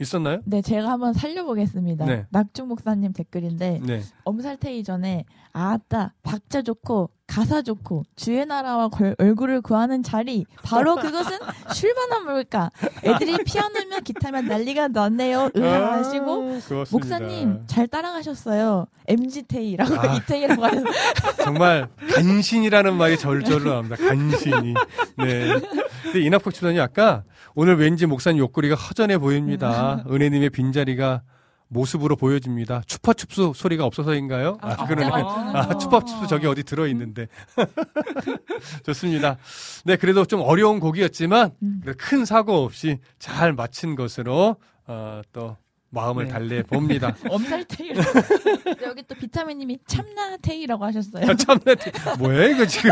있었나요? 네, 제가 한번 살려보겠습니다. 네. 낙중 목사님 댓글인데 네. 엄살테이 전에 아따 박자 좋고 가사 좋고 주의 나라와 걸- 얼굴을 구하는 자리 바로 그것은 <laughs> 쉴만한 뭘까 애들이 피아노면 기타면 난리가 났네요 으하시고 아, 고맙습니다. 목사님 잘 따라가셨어요 MG 테이라고 아. 이테이라고 하셨어요 <laughs> 정말 간신이라는 말이 절절로 나옵니다. 간신히. 네. 근데 이낙폭 집사님 아까 오늘 왠지 목사님 욕구리가 허전해 보입니다. 은혜님의 빈자리가 모습으로 보여집니다. 추파춥수 소리가 없어서인가요? 아, 아, 그러네. 아, 추파춥수 저기 어디 들어있는데. <laughs> 좋습니다. 네, 그래도 좀 어려운 곡이었지만, 음. 큰 사고 없이 잘 마친 것으로, 어, 또, 마음을 네. 달래 봅니다. <laughs> 엄살테이 <laughs> 여기 또 비타민님이 참나테이라고 하셨어요 아, 참나, 뭐야, 이거 지금.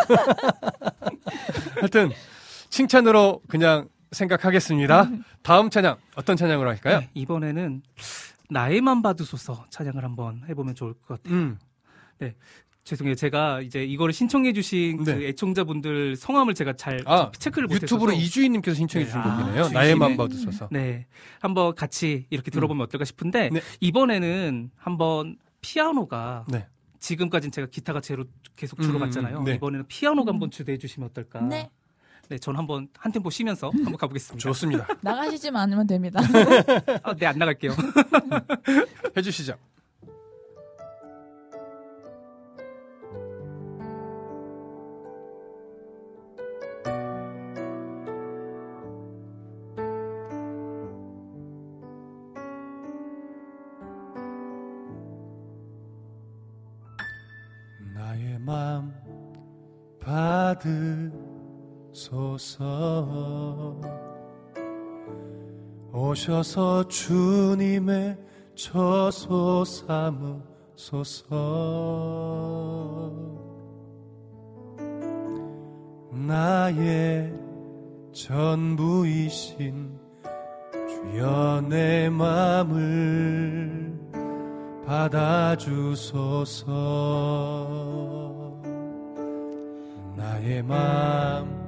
하여튼, 칭찬으로 그냥 생각하겠습니다. 다음 찬양, 어떤 찬양으로 할까요? 네, 이번에는 나에만 받으소서 찬양을 한번 해보면 좋을 것 같아요. 음, 죄송해요. 제가 이제 이거를 신청해주신 네. 그 애청자분들 성함을 제가 잘 아, 체크를 못해서 유튜브로 이주인님께서 신청해 네, 주신 아, 곡이네요. 주인님. 나의만 받으소서. 네, 한번 같이 이렇게 들어보면 어떨까 싶은데 네. 이번에는 한번 피아노가 네. 지금까지는 제가 기타가 제로 계속 주로 음, 갔잖아요. 네. 이번에는 피아노가 한번 주도해 주시면 어떨까? 네, 전 한번 한 템포 쉬면서 한번 가보겠습니다. 좋습니다. <laughs> 나가시지만 않으면 됩니다. 아, 네, 안 나갈게요. <laughs> 해주시죠. 나의 맘 받을 으소서. 오셔서 주님의 저소 삼으소서. 나의 전부이신 주여 내 맘을 받아주소서. 나의 맘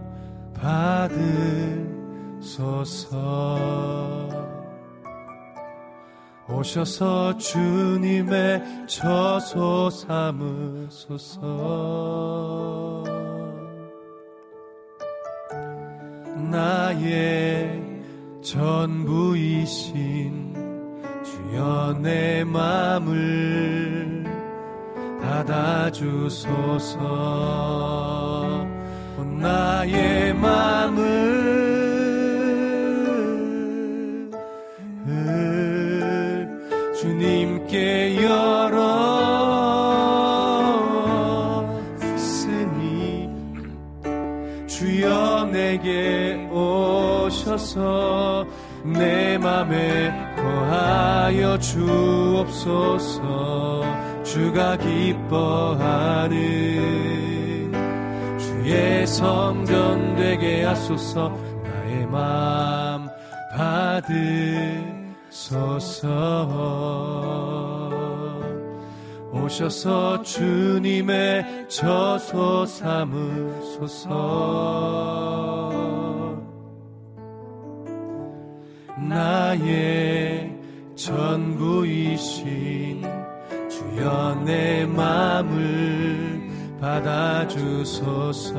받으소서. 오셔서 주님의 저소 삼으소서. 나의 전부이신 주여 내 맘을 받아주소서 나의 맘을 주님께 열었으니 주여 내게 오셔서 내 맘에 거하여 주옵소서. 주가 기뻐하는 주의 성전 되게 하소서 나의 맘 받으소서. 오셔서 주님의 저소 삼으소서. 나의 전부이신 주여 내 맘을 받아주소서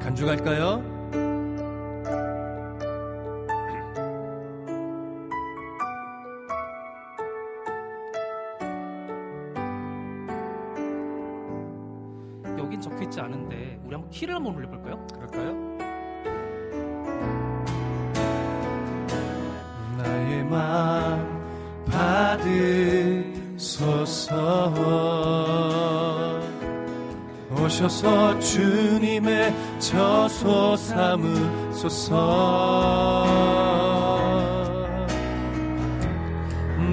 간주갈까요? 여긴 적혀 있지 않은데 우리 한번 키를 한번 올려볼까요? 그럴까요? 오셔서 주님의 저소 삼으소서.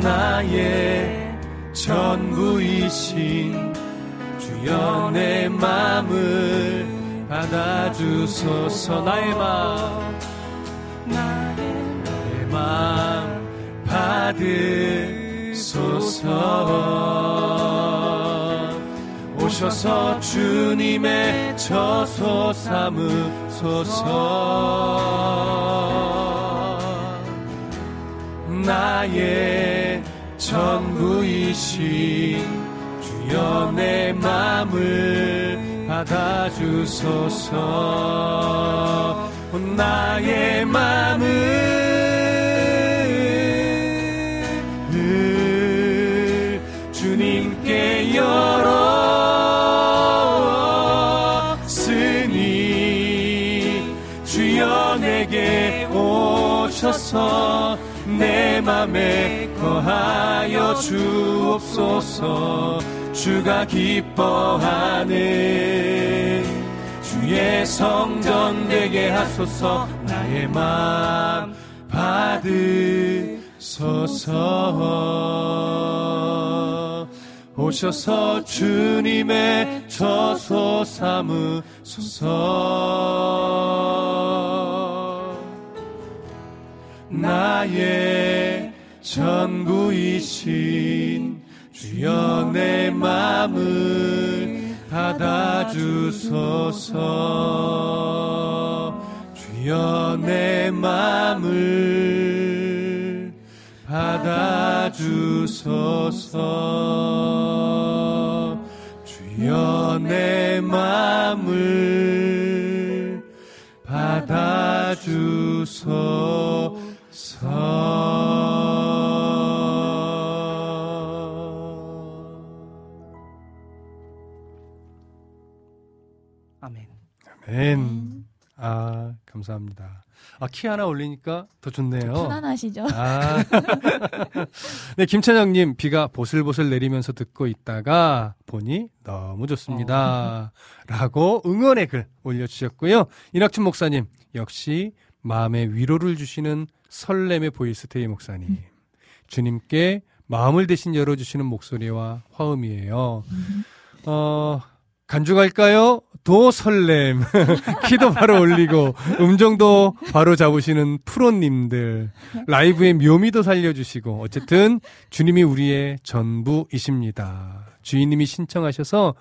나의 전부이신 주여 내 맘을 받아주소서 나의 맘 나의 맘 받으소서 오셔서 주님의 저소 삼으소서. 나의 전부이신 주여 내 맘을 받아주소서. 나의 맘을 주님께 열었 오셔서. 내 맘에 거하여 주옵소서. 주가 기뻐하는 주의 성전 되게 하소서. 나의 맘 받으소서. 오셔서 주님의 저소 삼으소서 나의 전부이신 주여 내 맘을 받아주소서. 주여 내 맘을 받아주소서. 주여 내 맘을 받아주소서 아멘. 아멘. 아, 감사합니다. 아, 키 하나 올리니까 더 좋네요. 편안하시죠? 아. <laughs> 네, 김찬영님, 비가 보슬보슬 내리면서 듣고 있다가 보니 너무 좋습니다. 라고 응원의 글 올려주셨고요. 이낙춘 목사님, 역시 마음에 위로를 주시는 설렘의 보이스테이 목사님. 주님께 마음을 대신 열어주시는 목소리와 화음이에요. 어, 간주갈까요? 도 설렘. <laughs> 키도 바로 올리고, 음정도 바로 잡으시는 프로님들. 라이브의 묘미도 살려주시고, 어쨌든 주님이 우리의 전부이십니다. 주인님이 신청하셔서,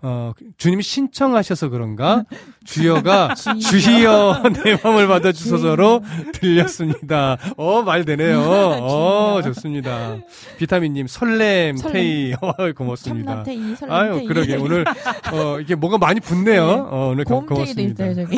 어, 주님이 신청하셔서 그런가? <laughs> 주여가 주시여 내 마음을 받아주소서로 들렸습니다. 어, 말 되네요. <laughs> 어, 좋습니다. 비타민님, 설렘, 설렘. 테이. <laughs> 어, 고맙습니다. 참나테이, 설렘테이. 아유, 그러게. 오늘, 어, 이게 뭐가 많이 붙네요. 어, 오늘 고, 고맙습니다. 있어요, 저기.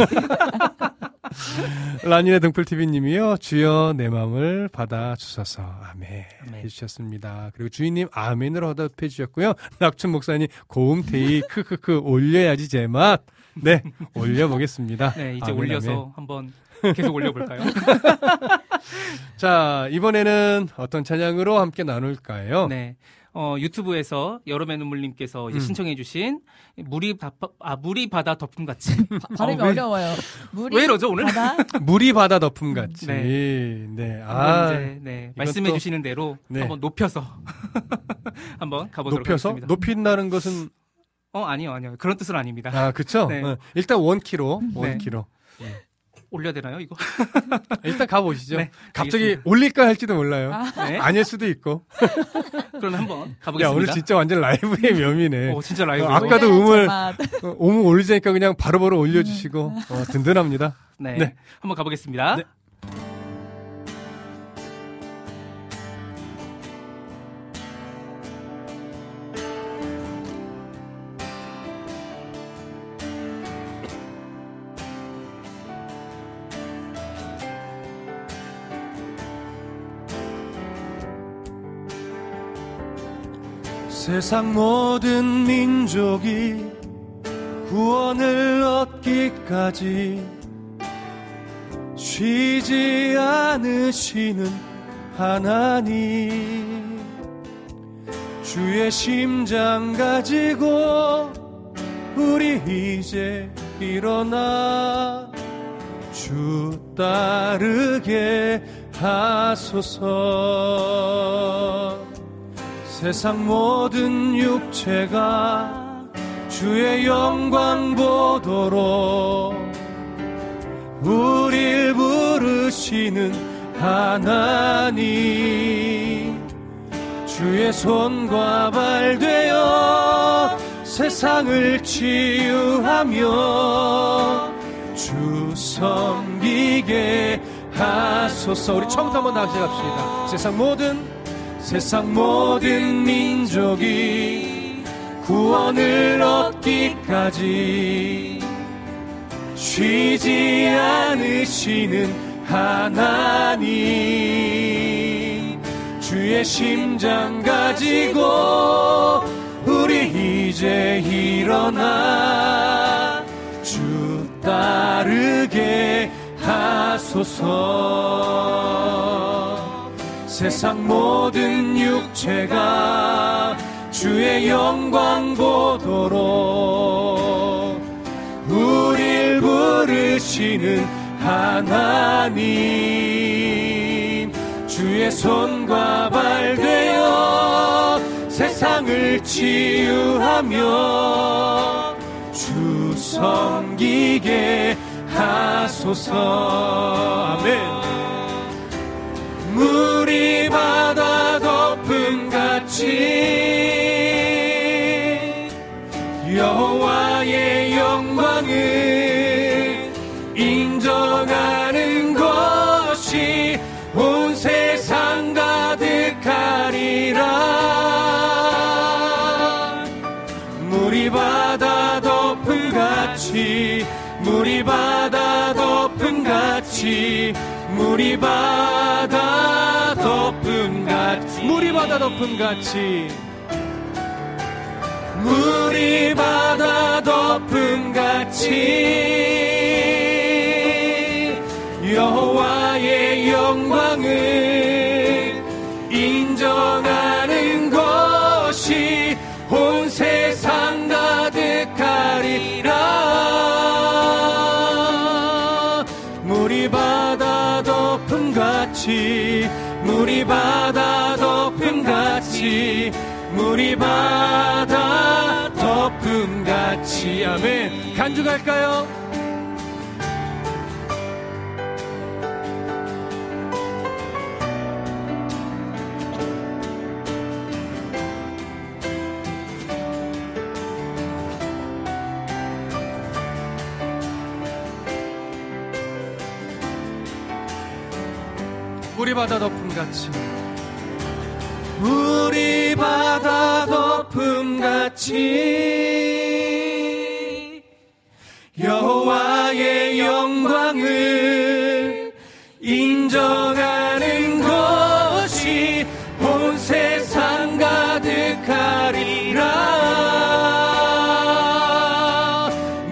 <laughs> 라니네 등불TV님이요, 주여 내 마음을 받아주소서. 아멘. 아멘. 해주셨습니다. 그리고 주인님, 아멘으로 허답해 주셨고요. 낙춘 목사님, 고음 테이, <laughs> 크크크, 올려야지 제맛. 네, 올려보겠습니다. 네, 이제 아멘, 올려서 아멘. 한번 계속 올려볼까요? <laughs> 자, 이번에는 어떤 찬양으로 함께 나눌까요? 네. 어, 유튜브에서 여름의 눈물님께서 이제 음. 신청해주신 물이 바, 아, 물이 바다 덮음 같이. <laughs> 발음이 어, 왜- 어려워요. 물이 왜 이러죠, 오늘? 바다 <laughs> 물이 바다 덮음 같이. 네. 네. 아, 이제, 네, 이건 말씀해 또 주시는 대로 네. 한번 높여서 <laughs> 한번 가보도록 높여서? 하겠습니다. 높인다는 것은, 어, 아니요, 아니요. 그런 뜻은 아닙니다. 아, 그쵸? 네. 어, 일단 원 키로, 네. 원키로. 올려야 되나요, 이거? <laughs> 일단 가보시죠. 네, 갑자기 알겠습니다. 올릴까 할지도 몰라요. 네. 아닐 수도 있고. <laughs> 그럼 한번 야, 가보겠습니다. 오늘 진짜 완전 라이브의 묘미네. 어, 진짜 라이브. 어, 아까도 음을 음을 올리자니까 그냥 바로바로 올려주시고 어, 든든합니다. 네. 네. 한번 가보겠습니다. 세상 모든 민족이 구원을 얻기까지 쉬지 않으시는 하나님. 주의 심장 가지고 우리 이제 일어나 주 따르게 하소서 세상 모든 육체가 주의 영광 보도록 우릴 부르시는 하나님. 주의 손과 발 되어 세상을 치유하며 주 섬기게 하소서. 우리 처음부터 한번 다시 합시다. 세상 모든 세상 모든 민족이 구원을 얻기까지 쉬지 않으시는 하나님 주의 심장 가지고 우리 이제 일어나 주 따르게 하소서. 세상 모든 육체가 주의 영광 보도록 우릴 부르시는 하나님. 주의 손과 발 되어 세상을 치유하며 주 섬기게 하소서. 아멘. 물이 바다 바다 덮음 같이 물이 바다 덮음 같이. 물이 바다 덮음 같이. 물이 바다 덮음 같이. 여호와의 영광을 인정하 바다 덮음같이 아멘 간주갈까요? 물이 바다 덮음같이 물이 바다 덮음같이 여호와의 영광을 인정하는 것이 온 세상 가득하리라.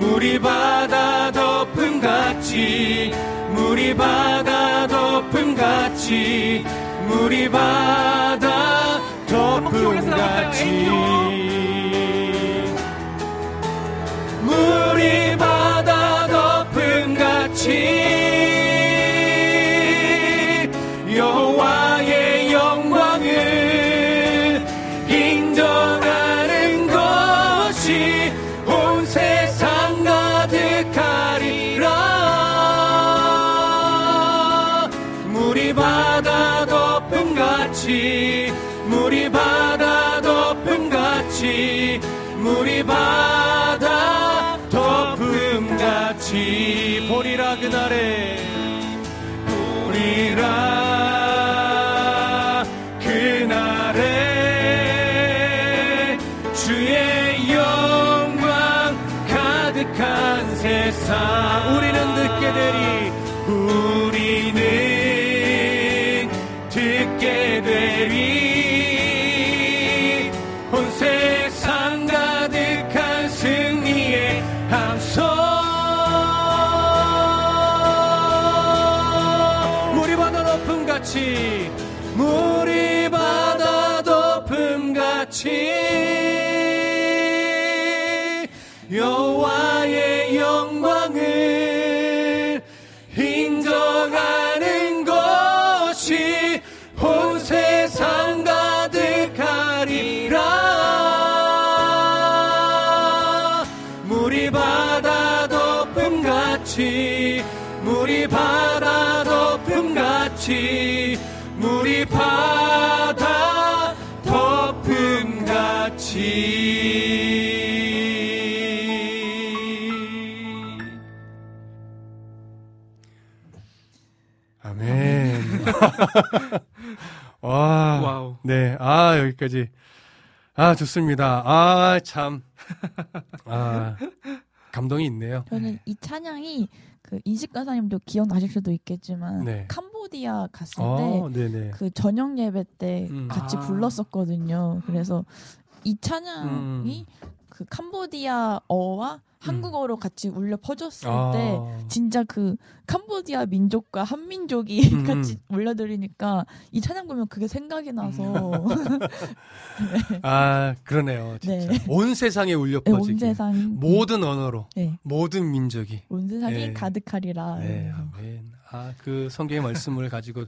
물이 바다 덮음같이 물이 바다 덮음같이 물이 바다 덮 보리라 그날에 보리라 그날에 주의 영광 가득한 세상 <laughs> 와. 와우. 네. 아, 여기까지. 아, 좋습니다. 아, 참. 아, 감동이 있네요. 저는 이 찬양이 그 인식 가사님도 기억나실 수도 있겠지만 네. 캄보디아 갔을 어, 때 네네. 그 저녁 예배 때 음. 같이 아. 불렀었거든요. 그래서 이 찬양이 음. 그 캄보디아어와 한국어로 같이 울려 퍼졌을 아. 때 진짜 그 캄보디아 민족과 한민족이 음. 같이 울려드리니까 이 찬양 보면 그게 생각이 나서 <laughs> 아, 그러네요. 진짜. 네. 온 세상에 울려 네, 온 퍼지게. 세상이 모든 언어로, 네, 모든 민족이. 온 세상이 네. 가득하리라. 네, 아멘. 아, 그 성경의 말씀을 가지고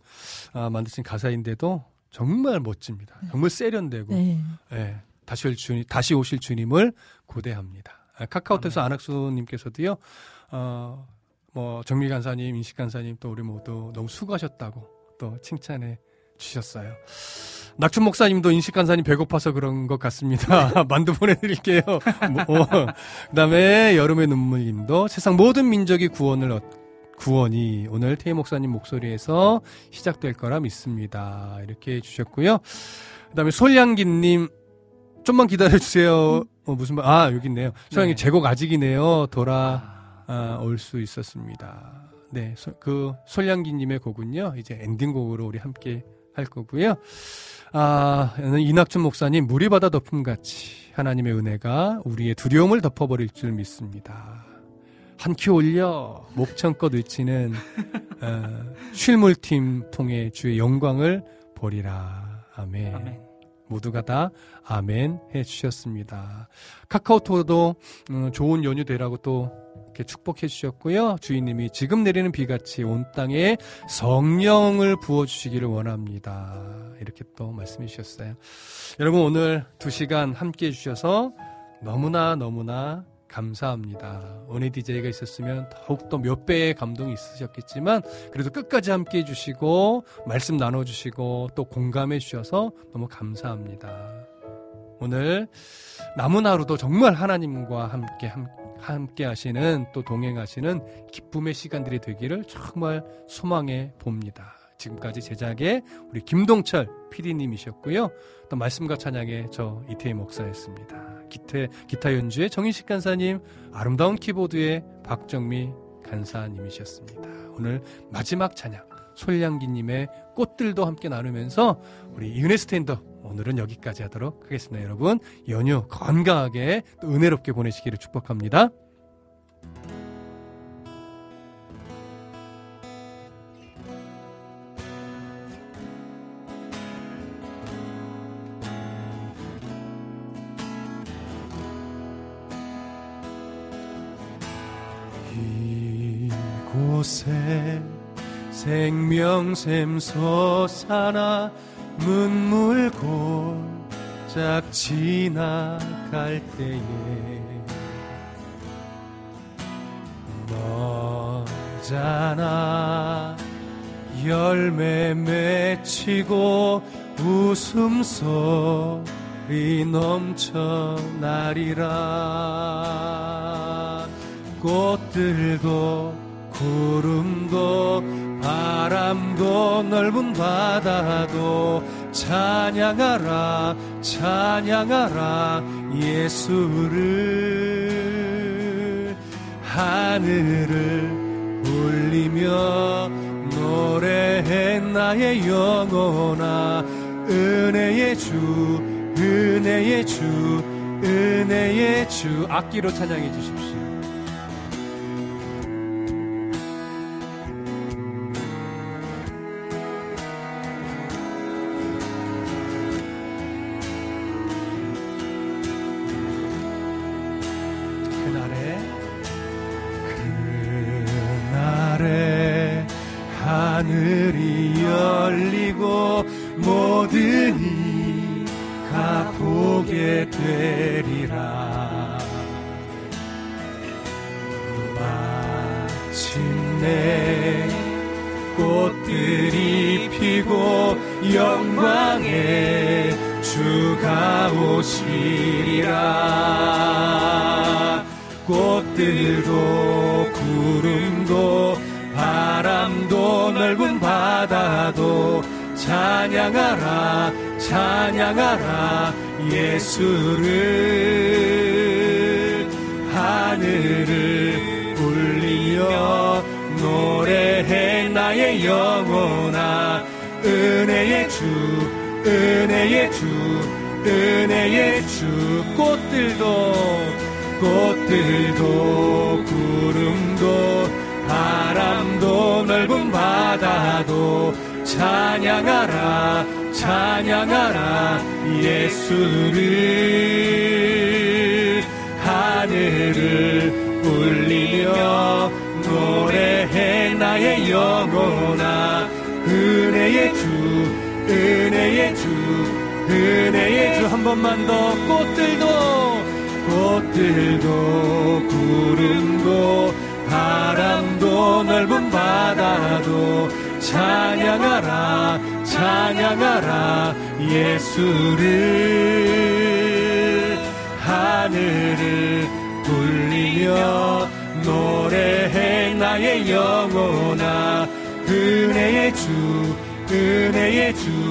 아, 만드신 가사인데도 정말 멋집니다. 정말 세련되고, 네. 예, 다시 올 주님, 다시 오실 주님을 고대합니다. 아, 카카오톡에서 안학수님께서도요, 어, 뭐 정미 간사님, 인식 간사님 또 우리 모두 너무 수고하셨다고 또 칭찬해 주셨어요. 낙춘 목사님도 인식 간사님 배고파서 그런 것 같습니다. <laughs> 만두 보내드릴게요. <laughs> 뭐, 어. 그다음에 여름의 눈물님도 세상 모든 민족이 구원을 얻, 구원이 오늘 태희 목사님 목소리에서 시작될 거라 믿습니다. 이렇게 해주셨고요. 그 다음에 솔량기님 좀만 기다려 주세요. 어, 무슨 말? 아 여기 있네요. 소양이 네. 제곡 아직이네요. 돌아 아, 올 수 있었습니다. 네, 소- 그 솔량기님의 곡은요 이제 엔딩곡으로 우리 함께 할 거고요. 아 이낙준 목사님 물이 바다 덮음 같이 하나님의 은혜가 우리의 두려움을 덮어버릴 줄 믿습니다. 한 큐 올려 목청껏 외치는 어, 쉴물팀 통해 주의 영광을 보리라. 아멘. 아멘. 모두가 다 아멘 해 주셨습니다. 카카오톡도 음, 좋은 연휴 되라고 또 이렇게 축복해 주셨고요. 주인님이 지금 내리는 비같이 온 땅에 성령을 부어 주시기를 원합니다. 이렇게 또 말씀해 주셨어요. 여러분 오늘 두 시간 함께 해 주셔서 너무나 너무나 감사합니다. 은혜 DJ가 있었으면 더욱더 몇 배의 감동이 있으셨겠지만 그래도 끝까지 함께 해주시고 말씀 나눠주시고 또 공감해 주셔서 너무 감사합니다. 오늘 남은 하루도 정말 하나님과 함께 함, 함께 하시는 또 동행하시는 기쁨의 시간들이 되기를 정말 소망해 봅니다. 지금까지 제작의 우리 김동철 PD님이셨고요. 또 말씀과 찬양의 저 이태희 목사였습니다. 기타, 기타 연주의 정인식 간사님, 아름다운 키보드의 박정미 간사님이셨습니다. 오늘 마지막 찬양 솔량기님의 꽃들도 함께 나누면서 우리 유네 스탠더 오늘은 여기까지 하도록 하겠습니다. 여러분 연휴 건강하게 또 은혜롭게 보내시기를 축복합니다. 샘 솟아나 문물골짝 지나갈 때에 너잖아. 열매 맺히고 웃음소리 넘쳐나리라. 꽃들도 구름도 바람도 넓은 바다도 찬양하라 찬양하라 예수를 하늘을 울리며 노래해 나의 영혼아 은혜의 주 은혜의 주 은혜의 주 악기로 찬양해 주십시오. 예수를 하늘을 울리며 노래해 나의 영혼아. 은혜의 주 은혜의 주 은혜의 주. 한 번만 더 꽃들도 꽃들도 구름도 바람도 넓은 바다도 찬양하라 찬양하라. 예 수를 하늘을 울리며 노래해 나의 영혼아. 은혜의 주 은혜의 주